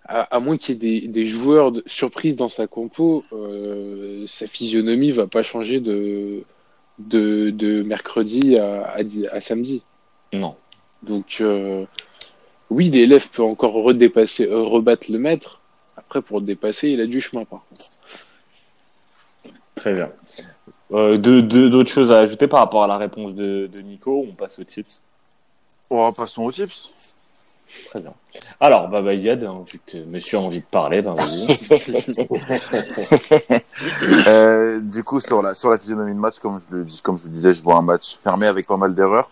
à, à, moins qu'il y ait des, des, joueurs de surprise dans sa compo, euh, sa physionomie va pas changer de, de, de mercredi à, à, à, samedi. Non. Donc, euh, oui, l'élève peut encore redépasser, euh, rebattre le maître. Après, pour le dépasser, il a du chemin, par contre. Très bien. Euh, D'autres choses à ajouter par rapport à la réponse de, de Nico On passe aux tips? On va passer aux tips. Très bien. Alors, bah, bah Yad, hein, vu que monsieur a envie de parler, ben vas-y. <laughs> euh, du coup, sur la, sur la physionomie de match, comme je, le, comme je le disais, je vois un match fermé avec pas mal d'erreurs.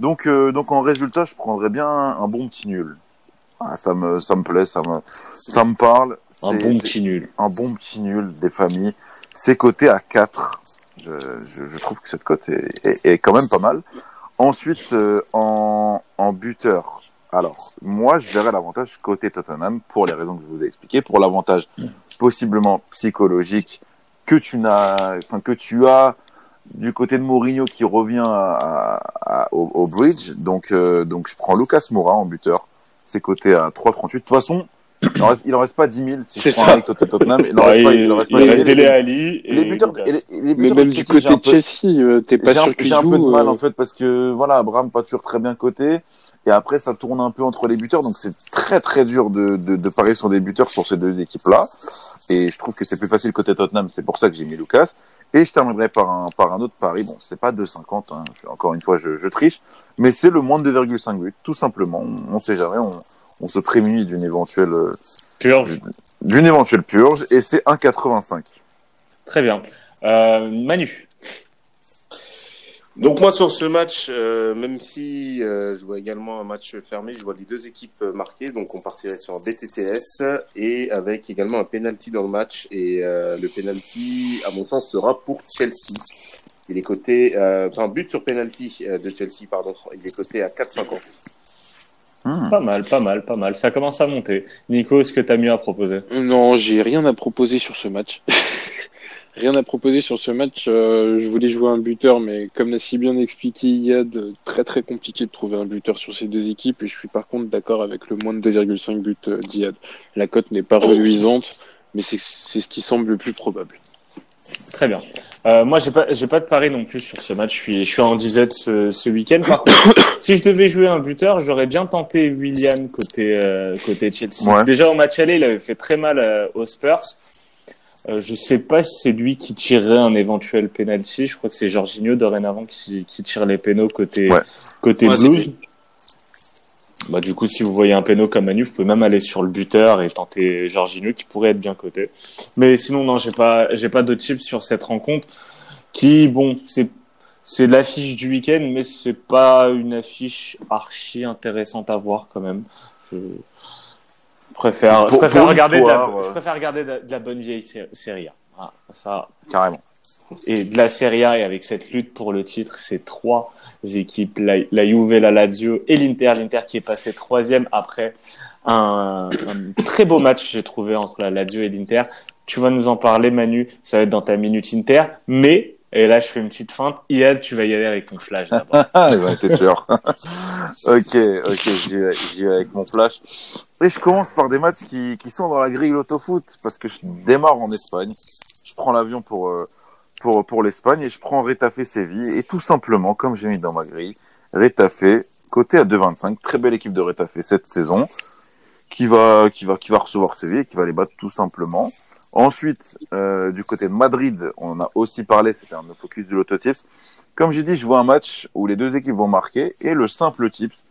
Donc, euh, donc en résultat, je prendrais bien un, un bon petit nul. Ah, ça me, ça me plaît, ça me, ça me parle. Un bon petit nul. un bon petit nul des familles. C'est coté à 4. Je, je, je trouve que cette cote est, est, est quand même pas mal. Ensuite, euh, en, en buteur. Alors, moi, je verrais l'avantage côté Tottenham pour les raisons que je vous ai expliquées, pour l'avantage possiblement psychologique que tu n'as, enfin que tu as du côté de Mourinho qui revient à, à- au, au bridge. Donc, euh, donc, je prends Lucas Moura en buteur. C'est coté à 3,38. De toute façon, il en reste, il en reste pas 10 000 si je C'est prends côté Tottenham. Il en <laughs> Ouais, reste pas, il, il en reste il pas reste 10 000. Dele Alli et Les buteurs, et les, les Mais buteurs même de du côté un de peu- Chelsea, euh, t'es pas sûr qu'il j'ai un peu de mal euh, en fait parce que voilà, Abraham pas toujours très bien coté et après ça tourne un peu entre les buteurs donc c'est très très dur de, de, de parier sur des buteurs sur ces deux équipes là et je trouve que c'est plus facile côté Tottenham c'est pour ça que j'ai mis Lucas et je terminerai par un par un autre pari. Bon c'est pas 2,50 hein, encore une fois je, je triche. Mais c'est le moins de 2,5 buts tout simplement. On, on sait jamais. On, on se prémunit d'une éventuelle euh, Purge. d'une éventuelle purge. Et c'est 1,85 Très bien. Euh, Manu. Donc moi sur ce match, euh, même si euh, je vois également un match fermé, je vois les deux équipes euh, marquées, donc on partirait sur un BTTS et avec également un penalty dans le match et euh, le penalty, à mon sens, sera pour Chelsea. Il est coté, euh, enfin but sur penalty euh, de Chelsea, pardon, il est coté à 4,50. Hmm. Pas mal, pas mal, pas mal. Ça commence à monter. Nico, est-ce que tu as mieux à proposer? Non, j'ai rien à proposer sur ce match. <laughs> rien à proposer sur ce match. Euh, je voulais jouer un buteur, mais comme l'a si bien expliqué Yad, euh, très très compliqué de trouver un buteur sur ces deux équipes. Et je suis par contre d'accord avec le moins de 2,5 buts euh, d'Iyad. La cote n'est pas reluisante, mais c'est ce qui semble le plus probable. Très bien. Euh, moi, j'ai pas, j'ai pas de pari non plus sur ce match. Je suis, je suis en disette ce, ce week-end. Par contre, <coughs> si je devais jouer un buteur, j'aurais bien tenté William côté euh, côté Chelsea. Ouais. Déjà au match aller, il avait fait très mal euh, aux Spurs. Euh, je sais pas si c'est lui qui tirerait un éventuel penalty. Je crois que c'est Jorginho dorénavant qui, qui tire les pénaux côté Ouais. côté Ouais, Blues. Bah, du coup, si vous voyez un péno comme Manu, vous pouvez même aller sur le buteur et tenter Jorginho qui pourrait être bien coté. Mais sinon, non, j'ai pas, j'ai pas de tips sur cette rencontre qui, bon, c'est, c'est l'affiche du week-end, mais c'est pas une affiche archi intéressante à voir quand même. Je préfère, je préfère pour regarder, de la, l'histoire, je préfère regarder de, de la bonne vieille sé- Serie A. Ah, ça, carrément et de la Serie A et avec cette lutte pour le titre, c'est trois équipes, la, la Juve, la Lazio et l'Inter. L'Inter qui est passé troisième après un, un très beau match, j'ai trouvé, entre la Lazio et l'Inter. Tu vas nous en parler, Manu, ça va être dans ta minute Inter, mais, et là je fais une petite feinte, Iad, tu vas y aller avec ton flash d'abord. <laughs> T'es sûr. <laughs> ok, ok, j'y vais, j'y vais avec mon flash. Et je commence par des matchs qui, qui sont dans la grille l'autofoot, parce que je démarre en Espagne. Je prends l'avion pour, euh, pour, pour l'Espagne et je prends Retafe Séville. Et tout simplement, comme j'ai mis dans ma grille, Retafe, côté à 2,25, très belle équipe de Retafe cette saison, qui va, qui va, qui va recevoir Séville et qui va les battre tout simplement. Ensuite, euh, du côté de Madrid, on en a aussi parlé, c'était un de nos focus du Lotto Tips. Comme j'ai dit, je vois un match où les deux équipes vont marquer et le simple tips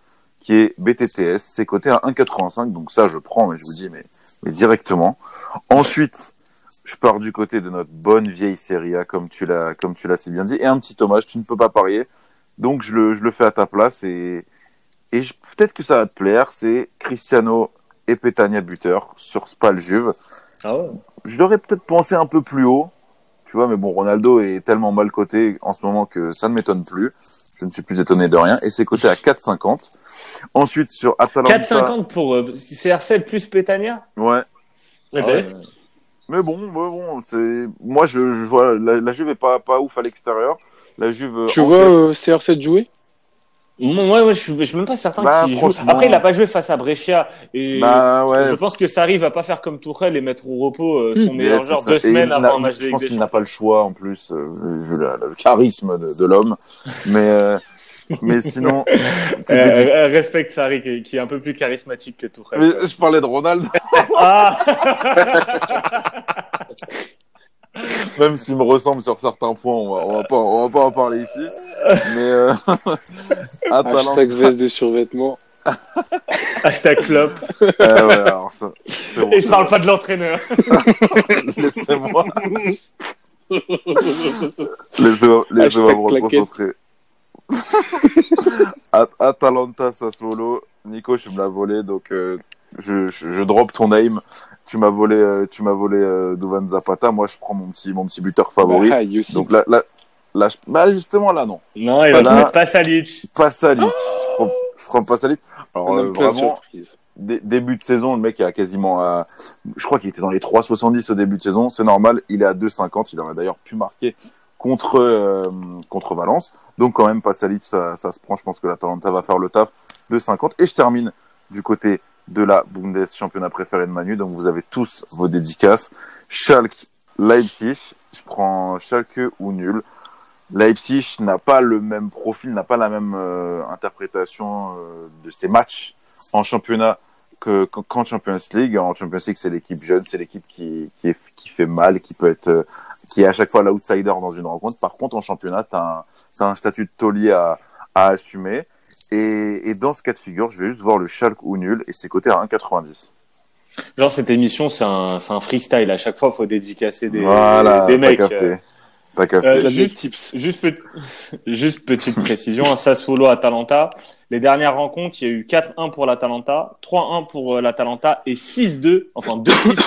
qui est BTTS, c'est coté à 1,85. Donc ça, je prends, mais je vous dis, mais, mais directement. Ensuite, je pars du côté de notre bonne vieille Serie A, comme tu l'as, comme tu l'as si bien dit. Et un petit hommage, tu ne peux pas parier. Donc je le, je le fais à ta place et, et peut-être que ça va te plaire. C'est Cristiano et Petagna buteur sur Spal Juve. Ah ouais. Je l'aurais peut-être pensé un peu plus haut, tu vois, mais bon, Ronaldo est tellement mal coté en ce moment que ça ne m'étonne plus. Je ne suis plus étonné de rien. Et c'est coté à 4,50. Ensuite, sur Atalanta. 4,50 pour euh, CR7 plus Pétania Ouais. Ah ouais. Mais bon, mais bon, c'est, moi, je, je vois, la, la Juve est pas, pas ouf à l'extérieur. La Juve. Tu vois euh, CR7 jouer? Moi, ouais, ouais, je, suis- je suis même pas certain Bah, qu'il joue. Après, il a pas joué face à Breccia. Et Bah, ouais. je pense que Sarri va pas faire comme Tourelle et mettre au repos euh, son Mais meilleur joueur ça. deux semaines il n'a- avant un match de Je pense qu'il n'a pas le choix, en plus, euh, vu la- le charisme de, de l'homme. <laughs> Mais, euh, mais sinon. <laughs> Euh, euh, respecte Sarri qui, qui est un peu plus charismatique que. Mais je parlais de Ronaldo, <laughs> Ah <laughs> même s'il me ressemble sur certains points, on va, on va pas, on va pas en parler ici. Mais, euh, Atalanta. Hashtag veste de survêtement. Hashtag club. Euh, ouais, alors ça, c'est bon, Et je parle pas de l'entraîneur. Laissez-moi. Laissez-moi, me reconcentrer. <laughs> At- Atalanta Sassuolo. Nico, je me l'ai volé, donc euh, je, je, je drop ton name. Tu m'as volé, euh, tu m'as volé euh, Duvan Zapata. Moi, je prends mon petit, mon petit buteur favori. Bah, Yossi. Donc là, là, là, je- bah, justement là, non. Non, il va là- mettre pas Salic. Pas Salic. je, prends, je prends pas Salic. Alors On euh, vraiment, dé- début de saison, le mec est à quasiment, à- je crois qu'il était dans les 3,70 au début de saison. C'est normal. Il est à 2,50. Il aurait d'ailleurs pu marquer contre euh, contre Valence. Donc quand même, pas Salic, ça, ça se prend. Je pense que l'Atalanta va faire le taf. 2,50. Et je termine du côté de la Bundes, championnat préféré de Manu. Donc vous avez tous vos dédicaces. Schalke, Leipzig. Je prends Schalke ou nul. Leipzig n'a pas le même profil, n'a pas la même euh, interprétation euh, de ses matchs en championnat que qu'en Champions League. En Champions League, c'est l'équipe jeune, c'est l'équipe qui qui, fait mal, qui peut être qui est à chaque fois l'outsider dans une rencontre. Par contre, en championnat, tu as, un un statut de taulier à, à assumer. Et, et dans ce cas de figure, je vais juste voir le Schalke ou nul et c'est coté à 1,90. Genre, cette émission, c'est un, un freestyle. À chaque fois, faut dédicacer des, voilà, des t'as mecs. capté. T'as capté. Euh, juste- tips. Juste, pe- <laughs> juste petite précision, un Sassuolo Atalanta. Les dernières rencontres, il y a eu 4-1 pour l'Atalanta, 3-1 pour euh, l'Atalanta et 6-2, enfin 2-6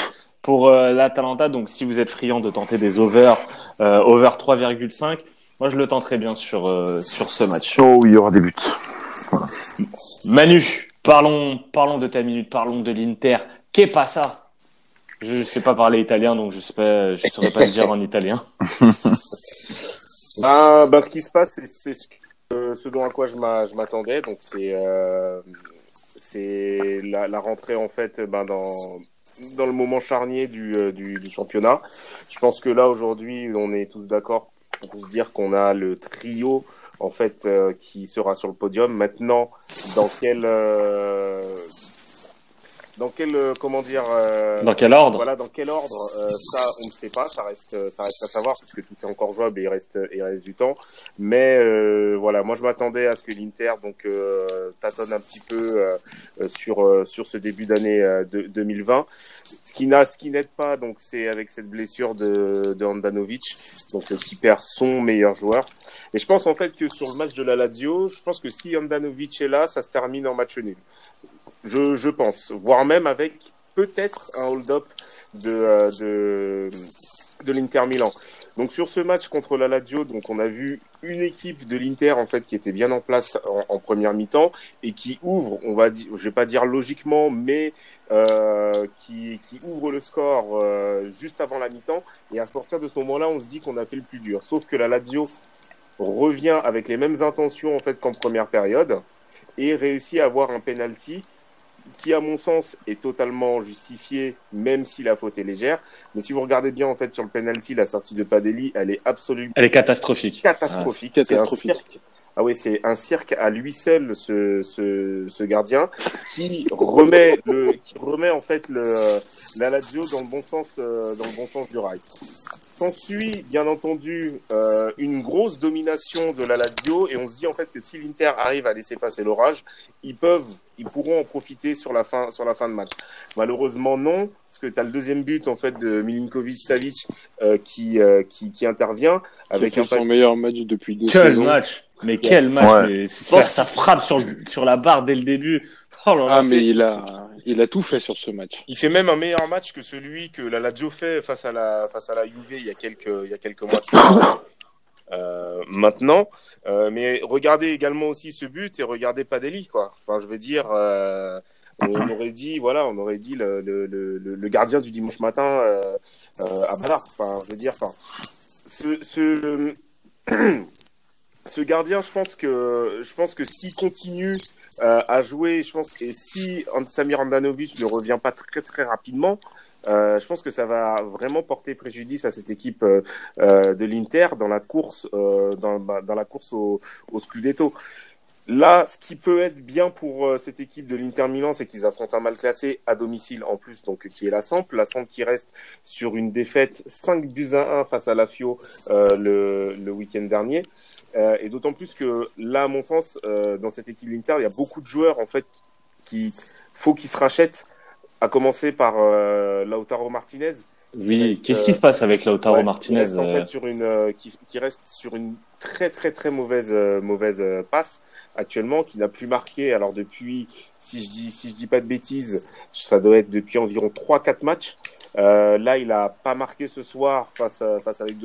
pour euh, l'Atalanta. Donc si vous êtes friand de tenter des over, euh, over 3,5, moi je le tenterai bien sur, euh, sur ce match. Oh, il y aura des buts. Manu, parlons, parlons de ta minute, parlons de l'Inter. Qu'est pas ça Je sais pas parler italien, donc je sais pas, je saurais pas le dire en italien. <laughs> Ah, bah, ce qui se passe, c'est- ce, dont à quoi je m'a- je m'attendais. Donc, c'est euh, c'est la, la rentrée, en fait, ben, dans, dans le moment charnier du, euh, du, du championnat. Je pense que là, aujourd'hui, on est tous d'accord pour se dire qu'on a le trio, en fait, euh, qui sera sur le podium. Maintenant, dans quel. euh, dans quel, euh, comment dire, euh, Dans quel ordre voilà, dans quel ordre euh, Ça, on ne sait pas. Ça reste, ça reste à savoir puisque tout est encore jouable et il reste, il reste du temps. Mais euh, voilà, moi je m'attendais à ce que l'Inter donc tâtonne un petit peu sur sur ce début d'année euh, de, 2020. Ce qui n'a, ce qui n'aide pas donc c'est avec cette blessure de, de Handanovic, donc qui perd son meilleur joueur. Et je pense en fait que sur le match de la Lazio, je pense que si Handanovic est là, ça se termine en match nul. Je, pense, voire même avec peut-être un hold-up de, euh, de, de l'Inter Milan. Donc sur ce match contre la Lazio, donc on a vu une équipe de l'Inter en fait qui était bien en place en, première mi-temps et qui ouvre, on va je vais pas dire logiquement, mais euh, qui, qui ouvre le score euh, juste avant la mi-temps. Et à partir de ce moment-là, on se dit qu'on a fait le plus dur. Sauf que la Lazio revient avec les mêmes intentions en fait qu'en première période et réussit à avoir un penalty qui, à mon sens, est totalement justifié, même si la faute est légère. Mais si vous regardez bien, en fait, sur le penalty, la sortie de Padelli, elle est absolument Elle est catastrophique. catastrophique. Ah, c'est un catastrophique. cirque. Ah oui, c'est un cirque à lui seul, ce, ce, ce gardien, qui remet le, qui remet en fait le, la Lazio dans le bon sens, euh, dans le bon sens du rail. S'ensuit, bien entendu, euh, une grosse domination de la Lazio, et on se dit en fait que si l'Inter arrive à laisser passer l'orage, ils peuvent, ils pourront en profiter sur la fin, sur la fin de match. Malheureusement, non, parce que tu as le deuxième but en fait de Milinkovic-Savic euh, qui, euh, qui, qui intervient Avec un son meilleur match depuis deux Quel saisons. match Mais quel match Ouais. mais ça, ça frappe sur, sur la barre dès le début. Oh là là. Ah, mais il a, il a tout fait sur ce match. Il fait même un meilleur match que celui que la Lazio fait face à la face à la Juve il y a quelques il y a quelques mois. <laughs> Euh, maintenant, euh, mais regardez également aussi ce but et regardez Padelli quoi. Enfin, je veux dire, euh, on <clears throat> aurait dit voilà, on aurait dit le, le, le, le gardien du dimanche matin à Ballard. Enfin, je veux dire, enfin, ce, ce <clears throat> ce gardien, je pense que je pense que s'il continue euh, à jouer, je pense et si Samir Andanovic ne revient pas très très rapidement, euh, je pense que ça va vraiment porter préjudice à cette équipe euh, euh, de l'Inter dans la course euh, dans, bah, dans la course au, au Scudetto. Là, ce qui peut être bien pour euh, cette équipe de l'Inter Milan, c'est qu'ils affrontent un mal classé à domicile en plus, donc qui est la Samp. La Samp qui reste sur une défaite 5 buts à 1 face à la Fio euh, le, le week-end dernier. Euh, et d'autant plus que là, à mon sens, euh, dans cette équipe l'Inter, il y a beaucoup de joueurs en fait qui faut qu'ils se rachètent. À commencer par euh, Lautaro Martinez. Oui, qu'est-ce euh, qui se passe avec Lautaro Ouais, Martinez qui reste, en euh, fait sur une euh, qui, qui reste sur une très très très mauvaise euh, mauvaise euh, passe actuellement, qui n'a plus marqué. Alors depuis, si je dis si je dis pas de bêtises, ça doit être depuis environ 3-4 matchs. Euh, là, il a pas marqué ce soir face à, face avec.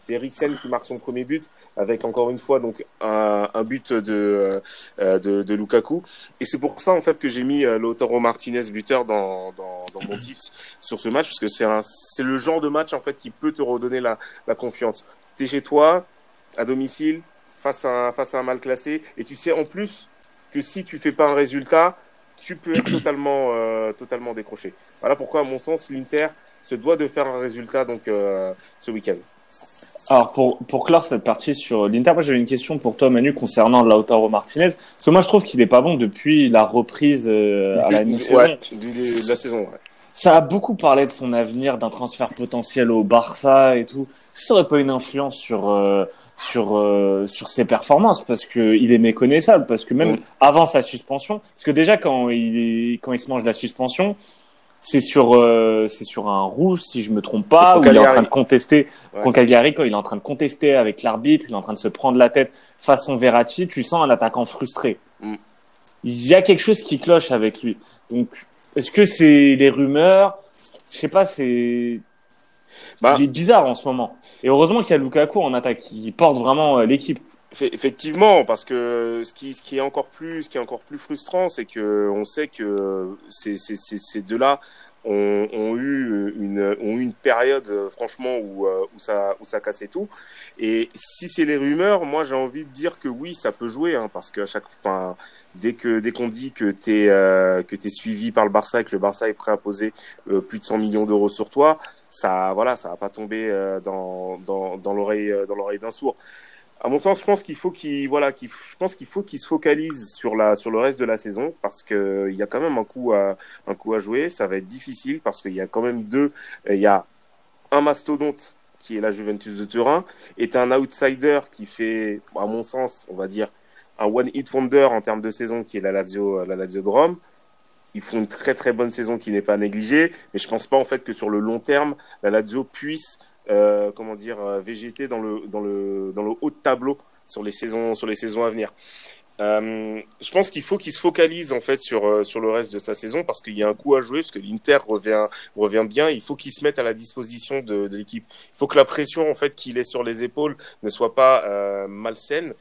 C'est Eriksen qui marque son premier but avec encore une fois donc un, un but de, euh, de, de Lukaku. Et c'est pour ça en fait que j'ai mis euh, Lautaro Martinez buteur dans, dans, dans mon tips sur ce match parce que c'est un c'est le genre de match en fait qui peut te redonner la, la confiance. T'es chez toi, à domicile, face à face à un mal classé, et tu sais en plus que si tu fais pas un résultat, tu peux être totalement euh, totalement décroché. Voilà pourquoi à mon sens l'Inter se doit de faire un résultat donc euh, ce week-end. Alors pour, pour clore cette partie sur l'Inter, moi j'avais une question pour toi Manu concernant Lautaro Martinez. Parce que moi je trouve qu'il est pas bon depuis la reprise euh, à la mi-saison. Ouais, de la saison. ouais. Ça a beaucoup parlé de son avenir, d'un transfert potentiel au Barça et tout. Est-ce que ça aurait pas une influence sur sur euh, sur ses performances parce que il est méconnaissable parce que même avant sa suspension, parce que déjà quand il est, quand il se mange la suspension, c'est sur euh, c'est sur un rouge si je me trompe pas où il est en train de contester Ouais. contre Cagliari quand il est en train de contester avec l'arbitre, il est en train de se prendre la tête façon Verratti, tu sens un attaquant frustré. Mm. Il y a quelque chose qui cloche avec lui. Donc est-ce que c'est les rumeurs? Je sais pas, c'est Bah. il est bizarre en ce moment. Et heureusement qu'il y a Lukaku en attaque qui porte vraiment euh, l'équipe. Effe- Effectivement, parce que ce qui, ce qui est encore plus, ce qui est encore plus frustrant, c'est que on sait que ces, ces, ces, ces deux-là ont, eu une, période, euh, franchement, où, euh, où ça, où ça cassait tout. Et si c'est les rumeurs, moi j'ai envie de dire que oui, ça peut jouer, hein, parce qu'à chaque, enfin, dès que, dès qu'on dit que t'es, euh, que t'es suivi par le Barça et que le Barça est prêt à poser euh, plus de 100 millions d'euros sur toi, ça, voilà, ça va pas tomber dans, dans, dans l'oreille, dans l'oreille d'un sourd à mon sens, je pense qu'il faut qu'il voilà, je pense qu'il faut se focalise sur la sur le reste de la saison parce que il y a quand même un coup à un coup à jouer. Ça va être difficile parce qu'il y a quand même deux. Il y a un mastodonte qui est la Juventus de Turin et un outsider qui fait, à mon sens, on va dire un one hit wonder en termes de saison qui est la Lazio la Lazio de Rome. Ils font une très très bonne saison qui n'est pas négligée, mais je pense pas en fait que sur le long terme la Lazio puisse euh, comment dire, euh, végéter dans le, dans, le, dans le haut de tableau sur les saisons, sur les saisons à venir. Euh, je pense qu'il faut qu'il se focalise en fait sur, euh, sur le reste de sa saison parce qu'il y a un coup à jouer, parce que l'Inter revient, revient bien. Il faut qu'il se mette à la disposition de, l'équipe. Il faut que la pression en fait qu'il ait sur les épaules ne soit pas malsaine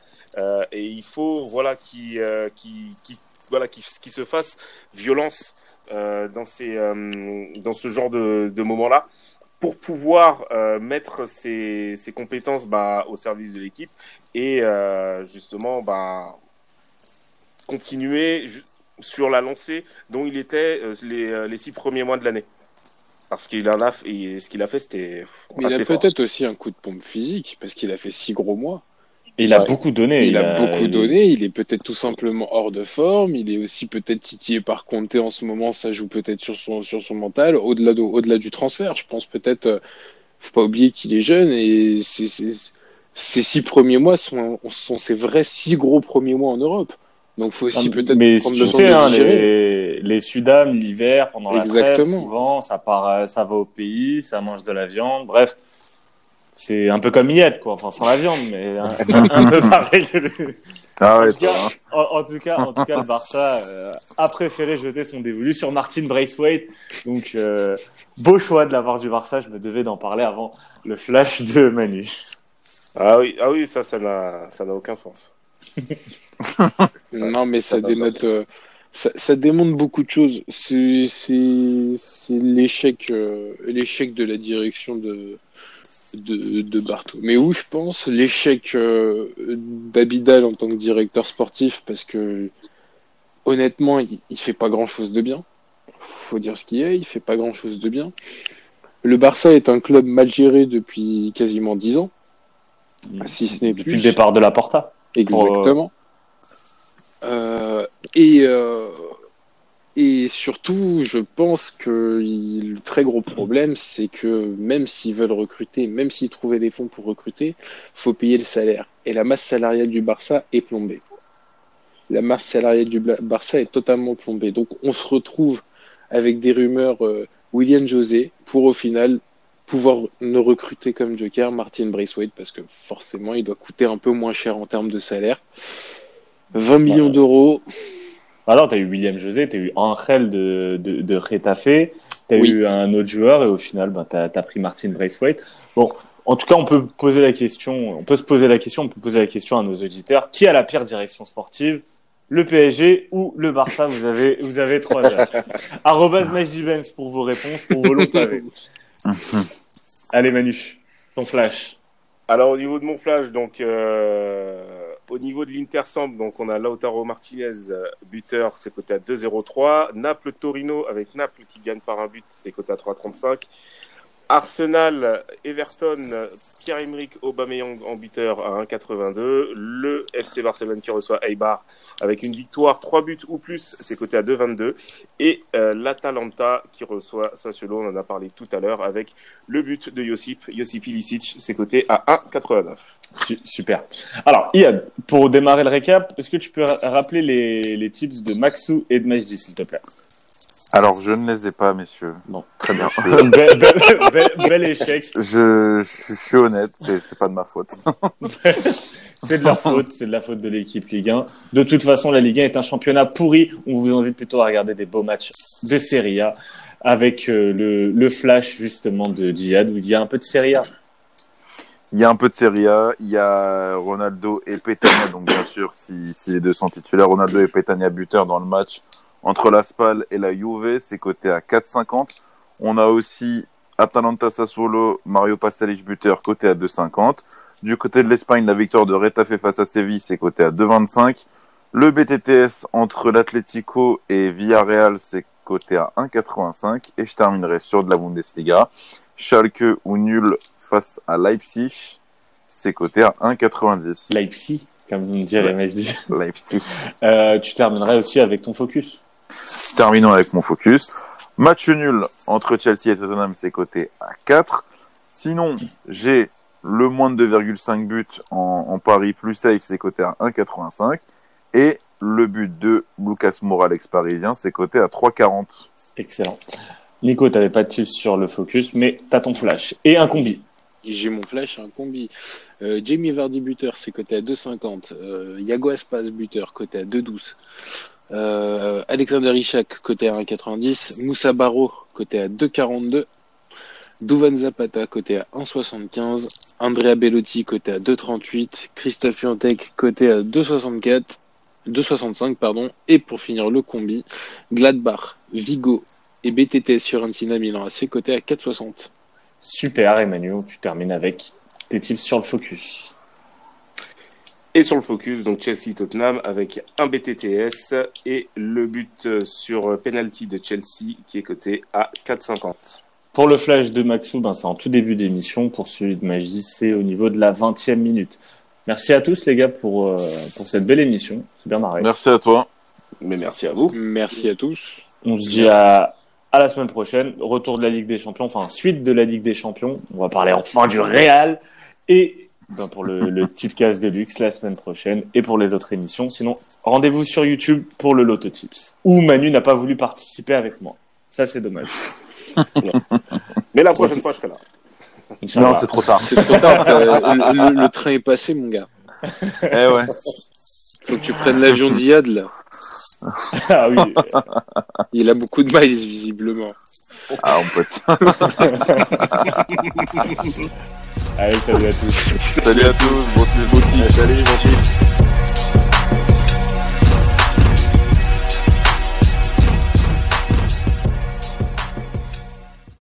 et il faut voilà qu'il qu'il- voilà qu'il se fasse violence dans ces dans ce genre de, de moments là pour pouvoir euh, mettre ses, ses compétences bah, au service de l'équipe et euh, justement bah, continuer sur la lancée dont il était euh, les, les six premiers mois de l'année. Parce qu'il en a, et ce qu'il a fait, c'était. Il a fort. peut-être aussi un coup de pompe physique parce qu'il a fait six gros mois. Il a beaucoup donné. Il, a, beaucoup donné. Il est peut-être tout simplement hors de forme. Il est aussi peut-être titillé par Conte en ce moment. Ça joue peut-être sur son sur son mental. Au-delà de, au-delà du transfert, je pense peut-être. euh, faut pas oublier qu'il est jeune et c'est- c'est- ces six premiers mois sont, sont ses vrais six gros premiers mois en Europe. Donc faut aussi Ah, peut-être mais prendre tu le temps sais, de hein, les, les Sudam, l'hiver, pendant la trêve, Exactement. souvent, ça part, euh, ça va au pays, ça mange de la viande, bref. C'est un peu comme Yet, quoi. Enfin, sans la viande, mais un, <laughs> un peu pareil. Ah En tout, cas, en, en tout cas, en tout cas, le Barça euh, a préféré jeter son dévolu sur Martin Braithwaite. Donc, euh, beau choix de la part du Barça. Je me devais d'en parler avant le flash de Manu. Ah oui, ah oui, ça, ça n'a, ça n'a aucun sens. Non, mais ça Ça dénote, euh, ça, ça démontre beaucoup de choses. C'est, c'est, c'est l'échec, euh, l'échec de la direction de, de, de Barto. Mais où je pense l'échec euh, d'Abidal en tant que directeur sportif, parce que honnêtement, il, il fait pas grand chose de bien. Faut dire ce qu'il est, il fait pas grand chose de bien. Le Barça est un club mal géré depuis quasiment dix ans, si ce n'est Depuis plus. le départ de la Porta. Exactement. Euh, et, euh, et surtout, je pense que il- le très gros problème, c'est que même s'ils veulent recruter, même s'ils trouvaient des fonds pour recruter, faut payer le salaire. Et la masse salariale du Barça est plombée. La masse salariale du Barça est totalement plombée. Donc on se retrouve avec des rumeurs euh, William José pour au final pouvoir ne recruter comme Joker Martin Braithwaite parce que forcément il doit coûter un peu moins cher en termes de salaire. 20 millions d'euros. Alors, tu as eu William José, tu as eu Angel de, de, de Retafe, tu as Oui. eu un autre joueur et au final, ben, tu as, pris Martin Braithwaite. Bon, en tout cas, on peut poser la question, on peut se poser la question, on peut poser la question à nos auditeurs. Qui a la pire direction sportive? Le PSG ou le Barça? Vous avez, vous avez trois heures. <laughs> Arrobas Benz pour vos réponses, pour vos longs pavés. <laughs> Allez Manu, ton flash. Alors au niveau de mon flash, donc euh, au niveau de l'Intersamp, donc on a Lautaro Martinez, euh, buteur, c'est coté à 2,03. Naples Torino avec Naples qui gagne par un but, c'est coté à 3,35. Arsenal, Everton, Pierre-Emerick Aubameyang en buteur à 1,82. Le FC Barcelone qui reçoit Eibar avec une victoire, 3 buts ou plus, c'est coté à 2,22. Et euh, l'Atalanta qui reçoit Sassuolo, on en a parlé tout à l'heure, avec le but de Josip, Josip Ilicic, c'est coté à 1,89. Su- Super. Alors, Iad, pour démarrer le récap, est-ce que tu peux ra- rappeler les, les tips de Maxou et de Majdi, s'il te plaît? Alors, je ne les ai pas, messieurs. Bon. très bien. bel, bel- bel- bel échec. Je, je, je suis honnête, c'est pas de ma faute. <laughs> c'est de leur faute, c'est de la faute de l'équipe Ligue 1. De toute façon, la Ligue 1 est un championnat pourri. On vous invite plutôt à regarder des beaux matchs de Serie A avec euh, le, le flash justement de Djihad où il y a un peu de Serie A. Il y a un peu de Serie A, il y a Ronaldo et Petagna, donc bien sûr, si, si les deux sont titulaires, Ronaldo et Petagna buteurs dans le match entre la Spal et la Juve, c'est coté à 4,50. On a aussi Atalanta Sassuolo, Mario Pasalic buteur, coté à 2,50. Du côté de l'Espagne, la victoire de Retafe face à Séville, c'est coté à 2,25. Le BTTS entre l'Atlético et Villarreal, c'est coté à 1,85. Et je terminerai sur de la Bundesliga. Schalke ou nul face à Leipzig, c'est coté à 1,90. Leipzig, comme dirait Majdi. Leipzig. Euh, tu terminerais aussi avec ton focus. Terminons avec mon focus. Match nul entre Chelsea et Tottenham, c'est coté à 4. Sinon, j'ai le moins de 2,5 buts en, en pari plus safe, c'est coté à 1,85. Et le but de Lucas Moura, l'ex-parisien, c'est coté à 3,40. Excellent. Nico, t'avais pas de tips sur le focus, mais t'as ton flash. Et un combi. J'ai mon flash, un combi. Euh, Jamie Vardy buteur, c'est coté à 2,50. Euh, Yago Aspas buteur, coté à 2,12. Euh, Alexander Ishak, coté à 1,90. Moussa Barro, coté à 2,42. Douvan Zapata, coté à 1,75. Andrea Bellotti, coté à 2,38. Christophe Piantek, coté à 2,64. 2,65, pardon. Et pour finir le combi, Gladbach, Vigo et BTT sur Milan AC, coté à 4,60. Super, Emmanuel. Tu termines avec tes tips sur le focus. Et sur le focus, donc Chelsea-Tottenham avec un BTTS et le but sur penalty de Chelsea qui est coté à 4,50. Pour le flash de Maxou, ben, c'est en tout début d'émission. Pour celui de Majdi, c'est au niveau de la 20e minute. Merci à tous, les gars, pour, euh, pour cette belle émission. C'est bien marré. Merci à toi. Mais merci à vous. Merci à tous. On se dit à, à la semaine prochaine. Retour de la Ligue des Champions, enfin, suite de la Ligue des Champions. On va parler enfin du Real. Et ben, pour le, le Tipcast de luxe la semaine prochaine et pour les autres émissions. Sinon, rendez-vous sur YouTube pour le Loto Tips. Où Manu n'a pas voulu participer avec moi. Ça, c'est dommage. <laughs> Mais la prochaine fois, je serai là. Non, c'est trop tard. C'est trop tard. euh, <laughs> le, le- le train est passé, mon gars. eh ouais. Faut que tu prennes l'avion d'Iad, là. <laughs> Ah oui. Il a beaucoup de miles, visiblement. Ah, mon pote. <laughs> Allez, salut à tous. Salut à tous. Bon, Salut, gentil.